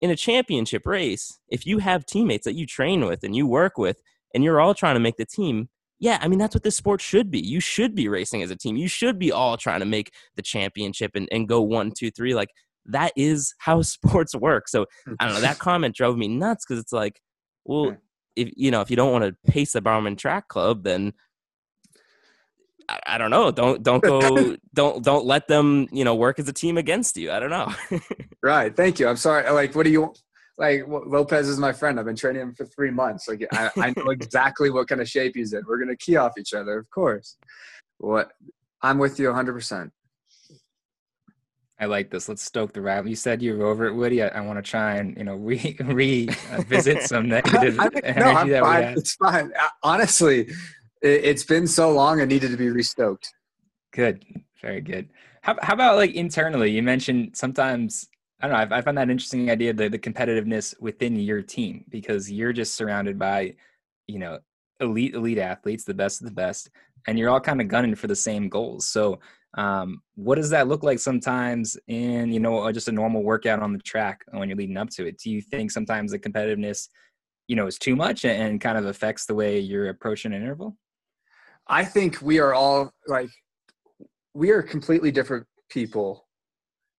Speaker 2: in a championship race, if you have teammates that you train with and you work with, and you're all trying to make the team, yeah, I mean that's what this sport should be. You should be racing as a team. You should be all trying to make the championship and, and go one, two, three. Like that is how sports work. So I don't know. That comment drove me nuts because it's like, well, if you know, if you don't want to pace the Bowerman Track Club, then I, I don't know. Don't don't go. don't don't let them you know work as a team against you. I don't know.
Speaker 4: Right. Thank you. I'm sorry. Like, what do you like? Lopez is my friend. I've been training him for three months. Like, I, I know exactly what kind of shape he's in. We're gonna key off each other, of course. What? I'm with you 100. percent
Speaker 3: I like this. Let's stoke the rival. You said you were over at Woody. I, I want to try and you know re revisit some negative
Speaker 4: I,
Speaker 3: energy
Speaker 4: no,
Speaker 3: that
Speaker 4: fine.
Speaker 3: we had.
Speaker 4: It's fine. Uh, Honestly, it, it's been so long. I needed to be restoked.
Speaker 3: Good, very good. How how about like internally? You mentioned sometimes I don't know. I, I find that interesting idea the the competitiveness within your team because you're just surrounded by you know elite elite athletes, the best of the best, and you're all kind of gunning for the same goals. So um, what does that look like sometimes in you know just a normal workout on the track when you're leading up to it? Do you think sometimes the competitiveness you know is too much and, kind of affects the way you're approaching an interval?
Speaker 4: I think we are all like we are completely different people.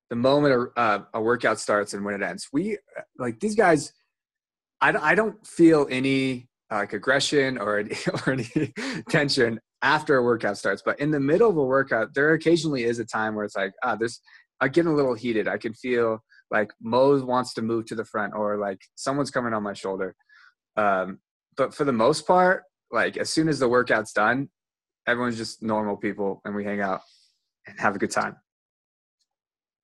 Speaker 4: The moment a, uh, a workout starts and when it ends, we like these guys. I I don't feel any like aggression or any, or any tension after a workout starts, but in the middle of a workout, there occasionally is a time where it's like, ah, this I'm getting a little heated. I can feel like Mo wants to move to the front or like someone's coming on my shoulder. Um, but for the most part, like as soon as the workout's done, everyone's just normal people and we hang out and have a good time.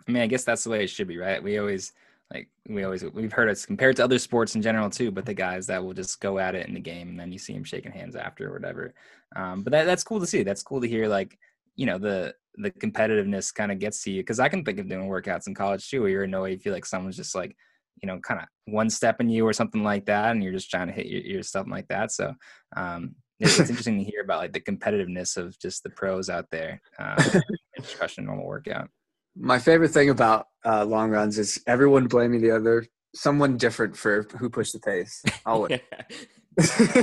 Speaker 3: I mean, I guess that's the way it should be, right? We always like we always we've heard it's compared to other sports in general too, but the guys that will just go at it in the game and then you see them shaking hands after or whatever. Um, but that, that's cool to see. That's cool to hear. Like you know the the competitiveness kind of gets to you because I can think of doing workouts in college too, where you're way you feel like someone's just like you know kind of one step in you or something like that, and you're just trying to hit your, your something like that. So um, it's, it's interesting to hear about like the competitiveness of just the pros out there, um, crushing a normal workout.
Speaker 4: My favorite thing about uh, long runs is everyone blaming the other, someone different for who pushed the pace. Always.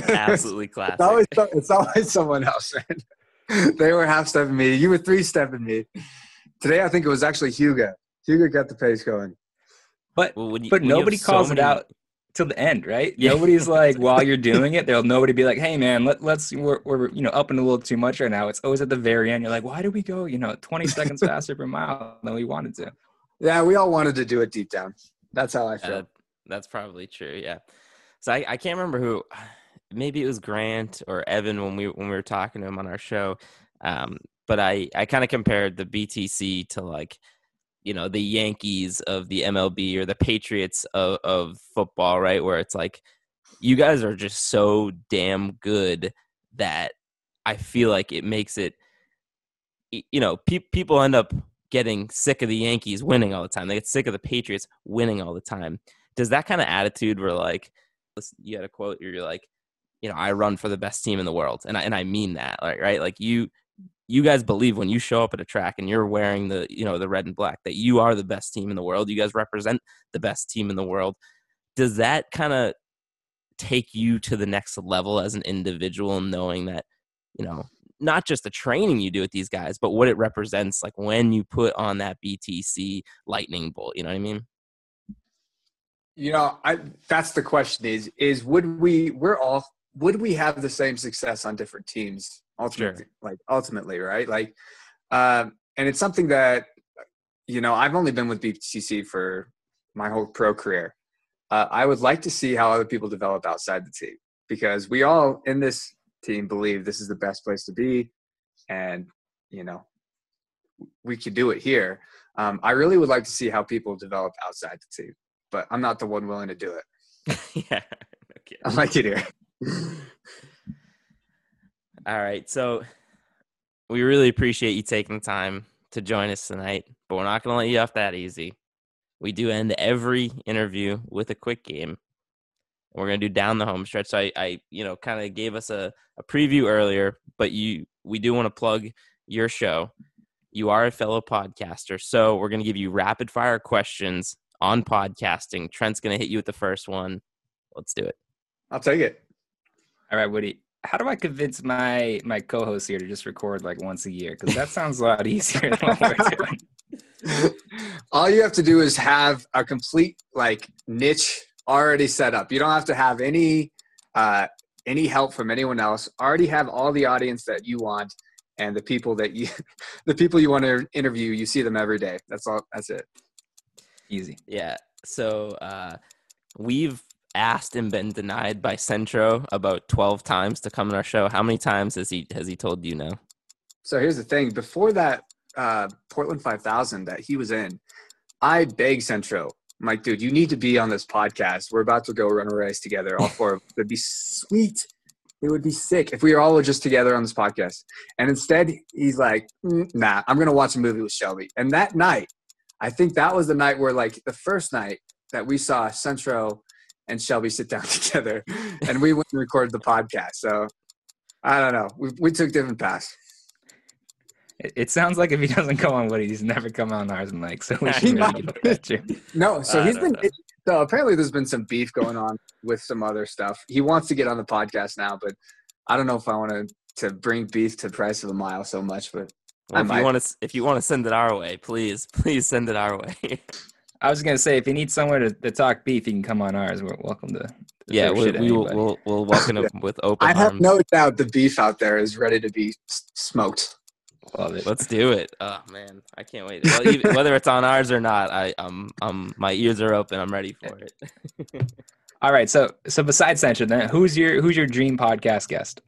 Speaker 2: Absolutely classic.
Speaker 4: It's always, it's always someone else, they were half stepping me. You were three stepping me. Today, I think it was actually Hugo. Hugo got the pace going.
Speaker 3: But
Speaker 2: Well, you-
Speaker 3: but
Speaker 2: when you have
Speaker 3: nobody
Speaker 2: so
Speaker 3: calls
Speaker 2: many-
Speaker 3: it out till the end, right?
Speaker 2: Yeah.
Speaker 3: Nobody's like while you're doing it, there'll nobody be like, "Hey, man, let, let's we're, we're you know up and a little too much right now." It's always at the very end. You're like, "Why did we go you know 20 seconds faster per mile than we wanted to?"
Speaker 4: Yeah, we all wanted to do it deep down. That's how I feel.
Speaker 2: Uh, that's probably true. Yeah. So I, I can't remember who. Maybe it was Grant or Evan when we when we were talking to him on our show. Um, but I I kind of compared the BTC to like you know the Yankees of the MLB or the Patriots of, of football, right? Where it's like you guys are just so damn good that I feel like it makes it. You know, pe- people end up getting sick of the Yankees winning all the time. They get sick of the Patriots winning all the time. Does that kind of attitude where like you had a quote where you're like, you know, I run for the best team in the world, and I and I mean that, like right, like you you guys believe when you show up at a track and you're wearing the you know the red and black that you are the best team in the world. You guys represent the best team in the world. Does that kind of take you to the next level as an individual, knowing that you know not just the training you do with these guys, but what it represents, like when you put on that BTC lightning bolt. You know what I mean?
Speaker 4: You know, I that's the question is is would we we're all would we have the same success on different teams ultimately like ultimately, right? Like um and it's something that you know, I've only been with BTC for my whole pro career. uh, I would like to see how other people develop outside the team because we all in this team believe this is the best place to be, and you know we could do it here. Um, I really would like to see how people develop outside the team, but I'm not the one willing to do it.
Speaker 2: yeah. Okay.
Speaker 4: I like it here.
Speaker 2: All right. So we really appreciate you taking the time to join us tonight, but we're not going to let you off that easy. We do end every interview with a quick game. We're going to do down the home stretch. So I, I you know, kind of gave us a, a preview earlier, but you, we do want to plug your show. You are a fellow podcaster. So we're going to give you rapid fire questions on podcasting. Trent's going to hit you with the first one. Let's do it.
Speaker 4: I'll take it.
Speaker 3: All right, Woody. How do I convince my my co-host here to just record like once a year? Because that sounds a lot easier than what we're doing.
Speaker 4: All you have to do is have a complete like niche already set up. You don't have to have any uh, any help from anyone else. Already have all the audience that you want and the people that you the people you want to interview. You see them every day. That's all. That's it.
Speaker 3: Easy.
Speaker 2: Yeah. So uh, we've asked and been denied by Centro about twelve times to come on our show. How many times has he has he told you no?
Speaker 4: So here's the thing. Before that uh, Portland 5000 that he was in, I begged Centro. I'm like, dude, you need to be on this podcast. We're about to go run a race together. All four of. It'd be sweet. It would be sick if we were all just together on this podcast. And instead, he's like, "Mm, nah, I'm going to watch a movie with Shelby. And that night, I think that was the night where, like, the first night that we saw Centro and Shelby sit down together and we went and recorded the podcast. So I don't know. We, we took different paths.
Speaker 3: It, it sounds like if he doesn't come on Woody, he's never come on ours and like so we
Speaker 2: He
Speaker 3: should
Speaker 4: might.
Speaker 3: really get that too.
Speaker 4: No, so
Speaker 2: I
Speaker 4: he's
Speaker 2: don't
Speaker 4: been. So apparently, there's been some beef going on with some other stuff. He wants to get on the podcast now, but I don't know if I want to to bring beef to price of a mile so much. But
Speaker 2: Well,
Speaker 4: I
Speaker 2: if
Speaker 4: might.
Speaker 2: you want to, if you want to send it our way, please, please send it our way.
Speaker 3: I was gonna say if you need somewhere to, to talk beef, you can come on ours. We're welcome to. to
Speaker 2: yeah, we,
Speaker 3: shit at
Speaker 2: we will,
Speaker 3: anybody.
Speaker 2: we'll, we'll welcome him with open
Speaker 4: I have
Speaker 2: arms.
Speaker 4: no doubt the beef out there is ready to be smoked.
Speaker 3: Love it.
Speaker 2: Let's do it. Oh man, I can't wait. Well, even, whether it's on ours or not, I um um my ears are open. I'm ready for it.
Speaker 3: All right, so so besides Centro, then who's your who's your dream podcast guest?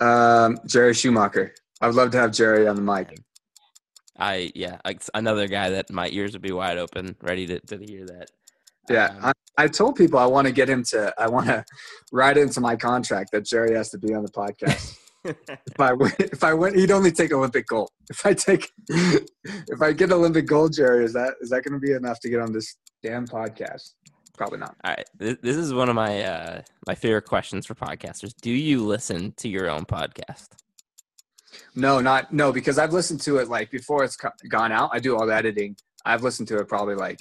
Speaker 4: Um, Jerry Schumacher. I would love to have Jerry on the mic.
Speaker 2: I yeah, another guy that my ears would be wide open, ready to, to hear that.
Speaker 4: Yeah,
Speaker 2: Um,
Speaker 4: I, I told people I want to get him to. I want to write into my contract that Jerry has to be on the podcast. if I win, if I win, he'd only take Olympic gold. If I take, if I get Olympic gold, Jerry, is that is that going to be enough to get on this damn podcast? Probably not.
Speaker 2: All right, this, this is one of my uh my favorite questions for podcasters. Do you listen to your own podcast?
Speaker 4: No, not no, because I've listened to it like before it's gone out. I do all the editing. I've listened to it probably like,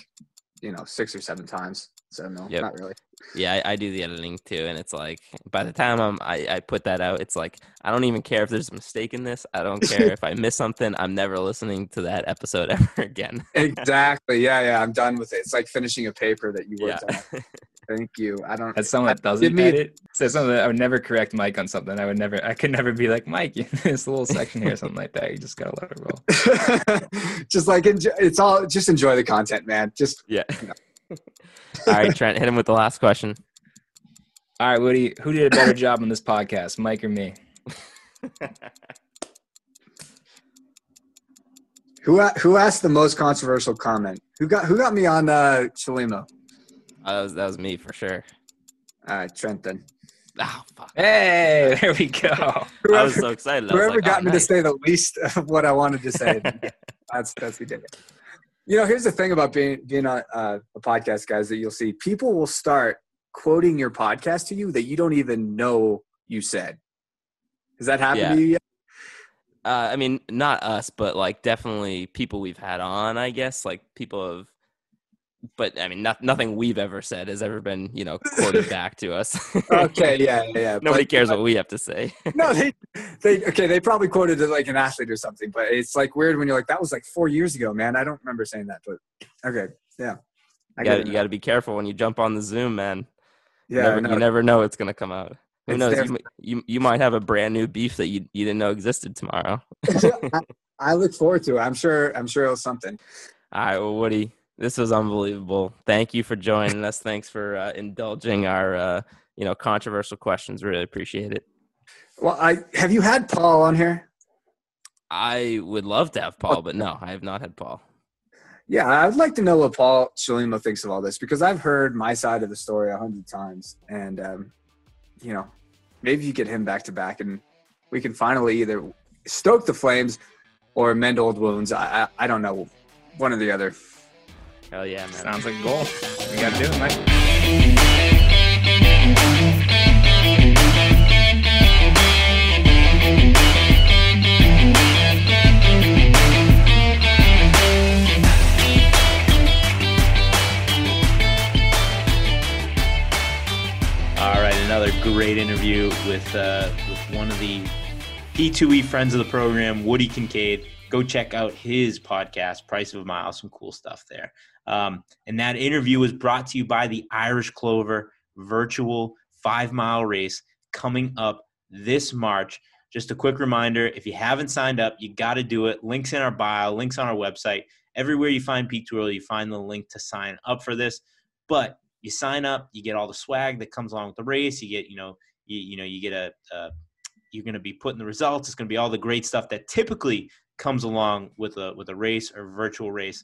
Speaker 4: you know, six or seven times. So no,
Speaker 2: Yep.
Speaker 4: not really.
Speaker 2: Yeah, I, I do the editing too, and it's like by the time I'm I, I put that out, it's like I don't even care if there's a mistake in this. I don't care if I miss something. I'm never listening to that episode ever again.
Speaker 4: Exactly. Yeah, yeah. I'm done with it. It's like finishing a paper that you
Speaker 2: yeah.
Speaker 4: worked on. Thank you. I don't.
Speaker 3: As someone that doesn't
Speaker 4: me-
Speaker 3: edit, so something that I would never correct Mike on something. I would never, I could never be like Mike. This little section here, or something like that. You just gotta let it roll.
Speaker 4: just like enjoy, it's all. Just enjoy the content, man. Just
Speaker 2: Yeah.
Speaker 4: No.
Speaker 2: All right, Trent, hit him with the last question.
Speaker 3: All right, Woody, who did a better job on this podcast, Mike or me?
Speaker 4: who who asked the most controversial comment? Who got who got me on uh,
Speaker 2: Chelimo? That was that was me for sure.
Speaker 4: All right, Trent. Then
Speaker 2: Oh fuck!
Speaker 3: Hey, there we go.
Speaker 2: I was so excited. I
Speaker 4: whoever
Speaker 2: like,
Speaker 4: got
Speaker 2: oh,
Speaker 4: me
Speaker 2: nice.
Speaker 4: to say the least of what I wanted to say. that's that's who did it. You know, here's the thing about being being on uh, a podcast, guys. That you'll see people will start quoting your podcast to you that you don't even know you said. Has that happened
Speaker 2: Yeah.
Speaker 4: to you yet?
Speaker 2: Uh, I mean, not us, but like definitely people we've had on. I guess like people have, but I mean, not, nothing we've ever said has ever been you know quoted back to us.
Speaker 4: Okay, yeah, yeah, yeah.
Speaker 2: Nobody
Speaker 4: But-
Speaker 2: cares uh, what we have to say.
Speaker 4: no, they, they, okay, they probably quoted it like an athlete or something, but it's like weird when you're like, that was like four years ago, man. I don't remember saying that, but okay, yeah. I
Speaker 2: You got
Speaker 4: it
Speaker 2: you got to be careful when you jump on the Zoom, man. You
Speaker 4: yeah,
Speaker 2: never,
Speaker 4: no,
Speaker 2: you never know it's gonna come out. Who
Speaker 4: It's
Speaker 2: knows?
Speaker 4: there.
Speaker 2: You, you you might have a brand new beef that you you didn't know existed tomorrow.
Speaker 4: I, I look forward to it. I'm sure. I'm sure it was something.
Speaker 2: All right, well, Woody, This was unbelievable. Thank you for joining us. Thanks for uh, indulging our uh, you know controversial questions. Really appreciate it.
Speaker 4: Well, I have you had Paul on here?
Speaker 2: I would love to have Paul, but no, I have not had Paul.
Speaker 4: Yeah, I'd like to know what Paul Chelimo thinks of all this because I've heard my side of the story a hundred times, and um, you know, maybe you get him back to back, and we can finally either stoke the flames or mend old wounds. I I, I don't know, one or the other.
Speaker 2: Hell yeah, man.
Speaker 3: Sounds like a goal. We got to do it, Mike.
Speaker 1: All right, another great interview with uh, with one of the P2E friends of the program, Woody Kincaid. Go check out his podcast, Price of a Mile. Some cool stuff there. Um, and that interview was brought to you by the Irish Clover virtual five mile race coming up this March. Just a quick reminder if you haven't signed up, you got to do it. Links in our bio, links on our website. Everywhere you find Peak Twirl, you find the link to sign up for this. But you sign up, you get all the swag that comes along with the race. You get, you know, you, you know, you get a, a you're going to be putting the results. It's going to be all the great stuff that typically comes along with a with a race or virtual race.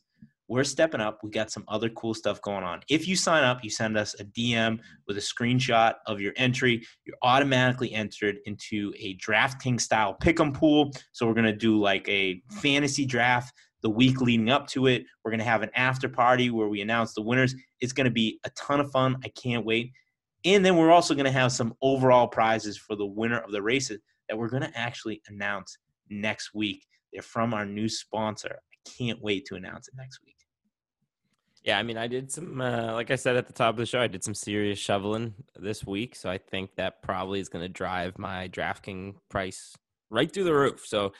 Speaker 1: We're stepping up. We got some other cool stuff going on. If you sign up, you send us a DM with a screenshot of your entry. You're automatically entered into a drafting style pick'em pool. So we're gonna do like a fantasy draft the week leading up to it. We're gonna have an after party where we announce the winners. It's gonna be a ton of fun. I can't wait. And then we're also gonna have some overall prizes for the winner of the races that we're gonna actually announce next week. They're from our new sponsor. I can't wait to announce it next week.
Speaker 2: Yeah, I mean, I did some, uh, like I said at the top of the show, I did some serious shoveling this week. So I think that probably is going to drive my DraftKings price right through the roof. So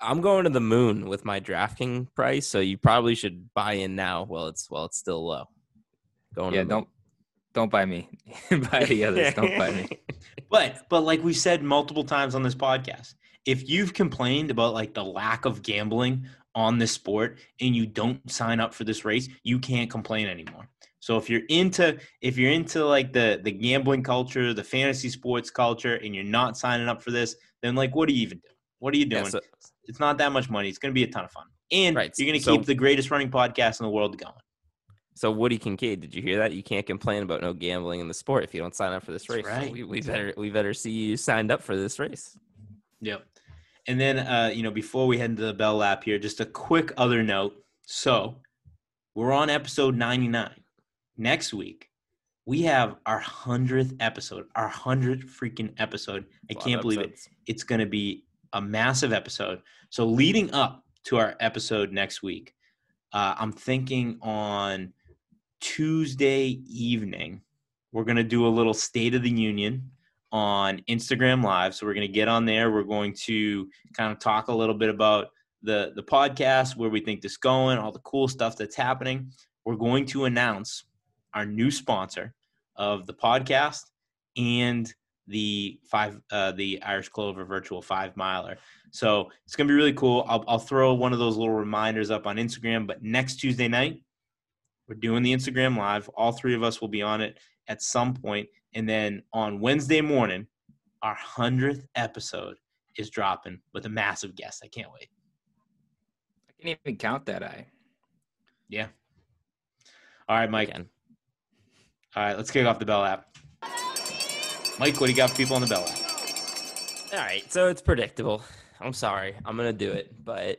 Speaker 2: I'm going to the moon with my DraftKings price. So you probably should buy in now while it's while it's still low. Going
Speaker 3: Yeah,
Speaker 2: to the moon.
Speaker 3: don't don't buy me. buy the others. Don't buy me.
Speaker 1: But but like we said multiple times on this podcast, if you've complained about like the lack of gambling on this sport and you don't sign up for this race, you can't complain anymore. So if you're into if you're into like the the gambling culture, the fantasy sports culture, and you're not signing up for this, then like what are you even doing? What are you
Speaker 2: Yeah,
Speaker 1: doing?
Speaker 2: so-
Speaker 1: it's not that much money. It's going to be a ton of fun, and
Speaker 2: Right,
Speaker 1: you're going to
Speaker 2: so-
Speaker 1: keep the greatest running podcast in the world going.
Speaker 2: So Woody Kincaid, did you hear that? You can't complain about no gambling in the sport if you don't sign up for this race. So
Speaker 1: right.
Speaker 2: we, we better we better see you signed up for this race.
Speaker 1: Yep. And then, uh, you know, before we head into the bell lap here, just a quick other note. So we're on episode 99. Next week, we have our 100th episode, our 100th freaking episode. i can't believe it. It's going to be a massive episode. So leading up to our episode next week, uh, I'm thinking on Tuesday evening, we're going to do a little State of the Union on Instagram Live. So we're going to get on there. We're going to kind of talk a little bit about the the podcast, where we think this going, all the cool stuff that's happening. We're going to announce our new sponsor of the podcast and the five uh, the Irish Clover Virtual Five Miler. So it's gonna be really cool. I'll I'll throw one of those little reminders up on Instagram. But next Tuesday night, we're doing the Instagram live. All three of us will be on it at some point, and then on Wednesday morning, our hundredth episode is dropping with a massive guest. I can't wait.
Speaker 3: I can't even count that I.
Speaker 1: Yeah. All right, Mike.
Speaker 2: Again.
Speaker 1: All right, let's kick off the Bell lap. Mike, what do you got for people on the Bell lap?
Speaker 2: All right, so it's predictable. I'm sorry, I'm gonna do it, but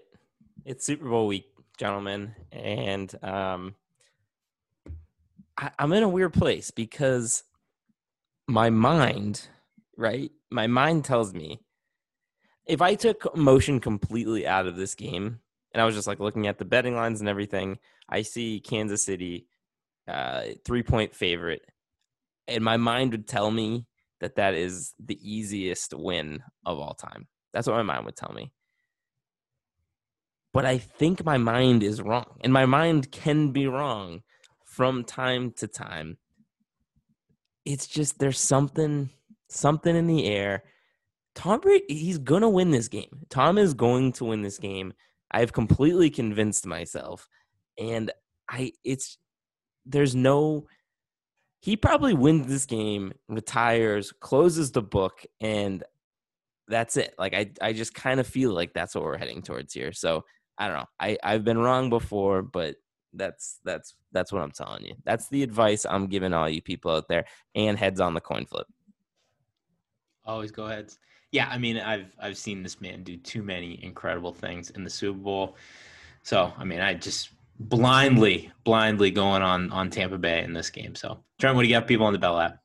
Speaker 2: it's Super Bowl week, gentlemen, and um, I, I'm in a weird place because my mind, right? My mind tells me if I took motion completely out of this game and I was just like looking at the betting lines and everything, I see Kansas City uh, three point favorite, and my mind would tell me that that is the easiest win of all time. That's what my mind would tell me. But I think my mind is wrong, and my mind can be wrong from time to time. It's just there's something something in the air. Tom Brady, he's gonna win this game. Tom is going to win this game. I've completely convinced myself, and I it's there's no he probably wins this game, retires, closes the book, and that's it. Like I, I just kind of feel like that's what we're heading towards here. So I don't know. I, I've been wrong before, but that's that's that's what I'm telling you. That's the advice I'm giving all you people out there. And heads on the coin flip.
Speaker 1: Always go heads. Yeah, I mean, I've I've seen this man do too many incredible things in the Super Bowl. So I mean, I just blindly, blindly going on on Tampa Bay in this game. So Trent, what do you got people on the Bell lap?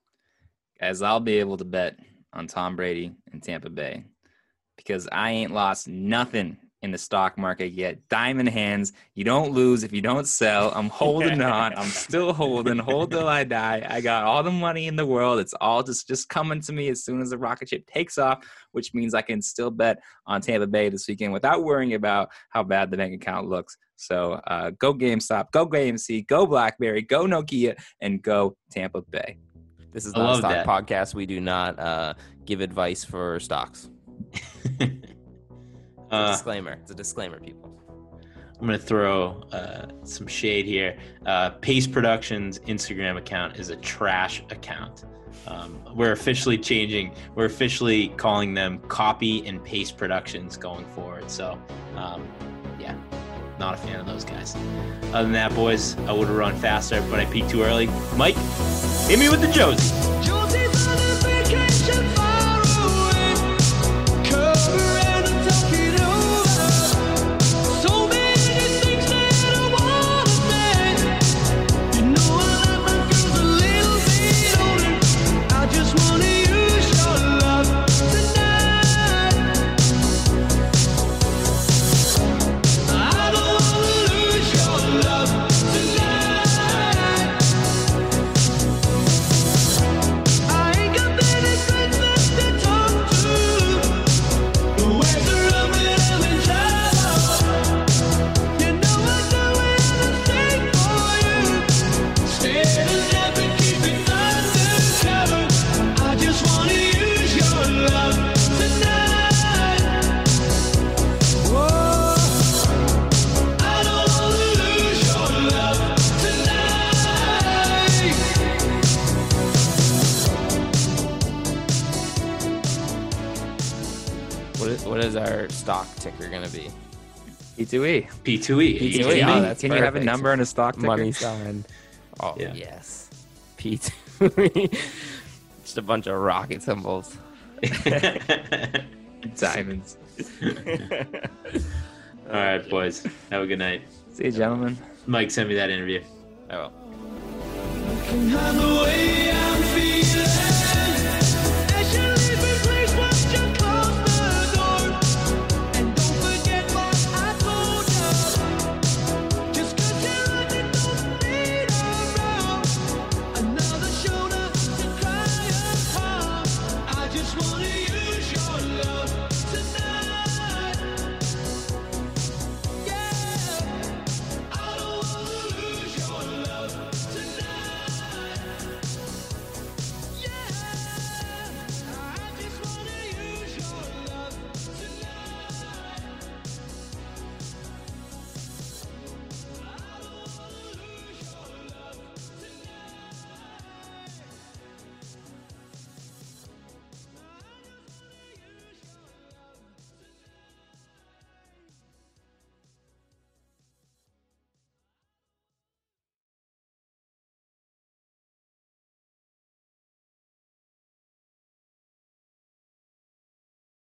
Speaker 3: Guys, I'll be able to bet on Tom Brady and Tampa Bay because I ain't lost nothing in the stock market yet. Diamond hands. You don't lose if you don't sell. I'm holding on. I'm still holding. Hold till I die. I got all the money in the world. It's all just just coming to me as soon as the rocket ship takes off, which means I can still bet on Tampa Bay this weekend without worrying about how bad the bank account looks. So uh, go GameStop, go AMC, go BlackBerry, go Nokia, and go Tampa Bay.
Speaker 2: This is not a stock
Speaker 1: that.
Speaker 2: podcast. We do not uh, give advice for stocks. It's a
Speaker 1: uh,
Speaker 2: disclaimer. It's a disclaimer, people.
Speaker 1: I'm gonna throw uh, some shade here. Uh, Pace Productions Instagram account is a trash account. Um, we're officially changing. We're officially calling them Copy and Paste Productions going forward. So, um, yeah, not a fan of those guys. Other than that, boys, I would have run faster, but I peaked too early. Mike, hit me with the Josie.
Speaker 3: P2E.
Speaker 1: P2E.
Speaker 2: P2E.
Speaker 3: Can,
Speaker 2: Oh,
Speaker 3: you,
Speaker 2: that's
Speaker 3: can you have a number and a stock ticker?
Speaker 2: Money sign. Oh,
Speaker 1: Yeah.
Speaker 2: yes. P2E. Just a bunch of rocket symbols.
Speaker 3: Diamonds.
Speaker 1: All right, boys. Have a good night.
Speaker 3: See you, gentlemen.
Speaker 1: Mike, send me that interview.
Speaker 5: Can hide the way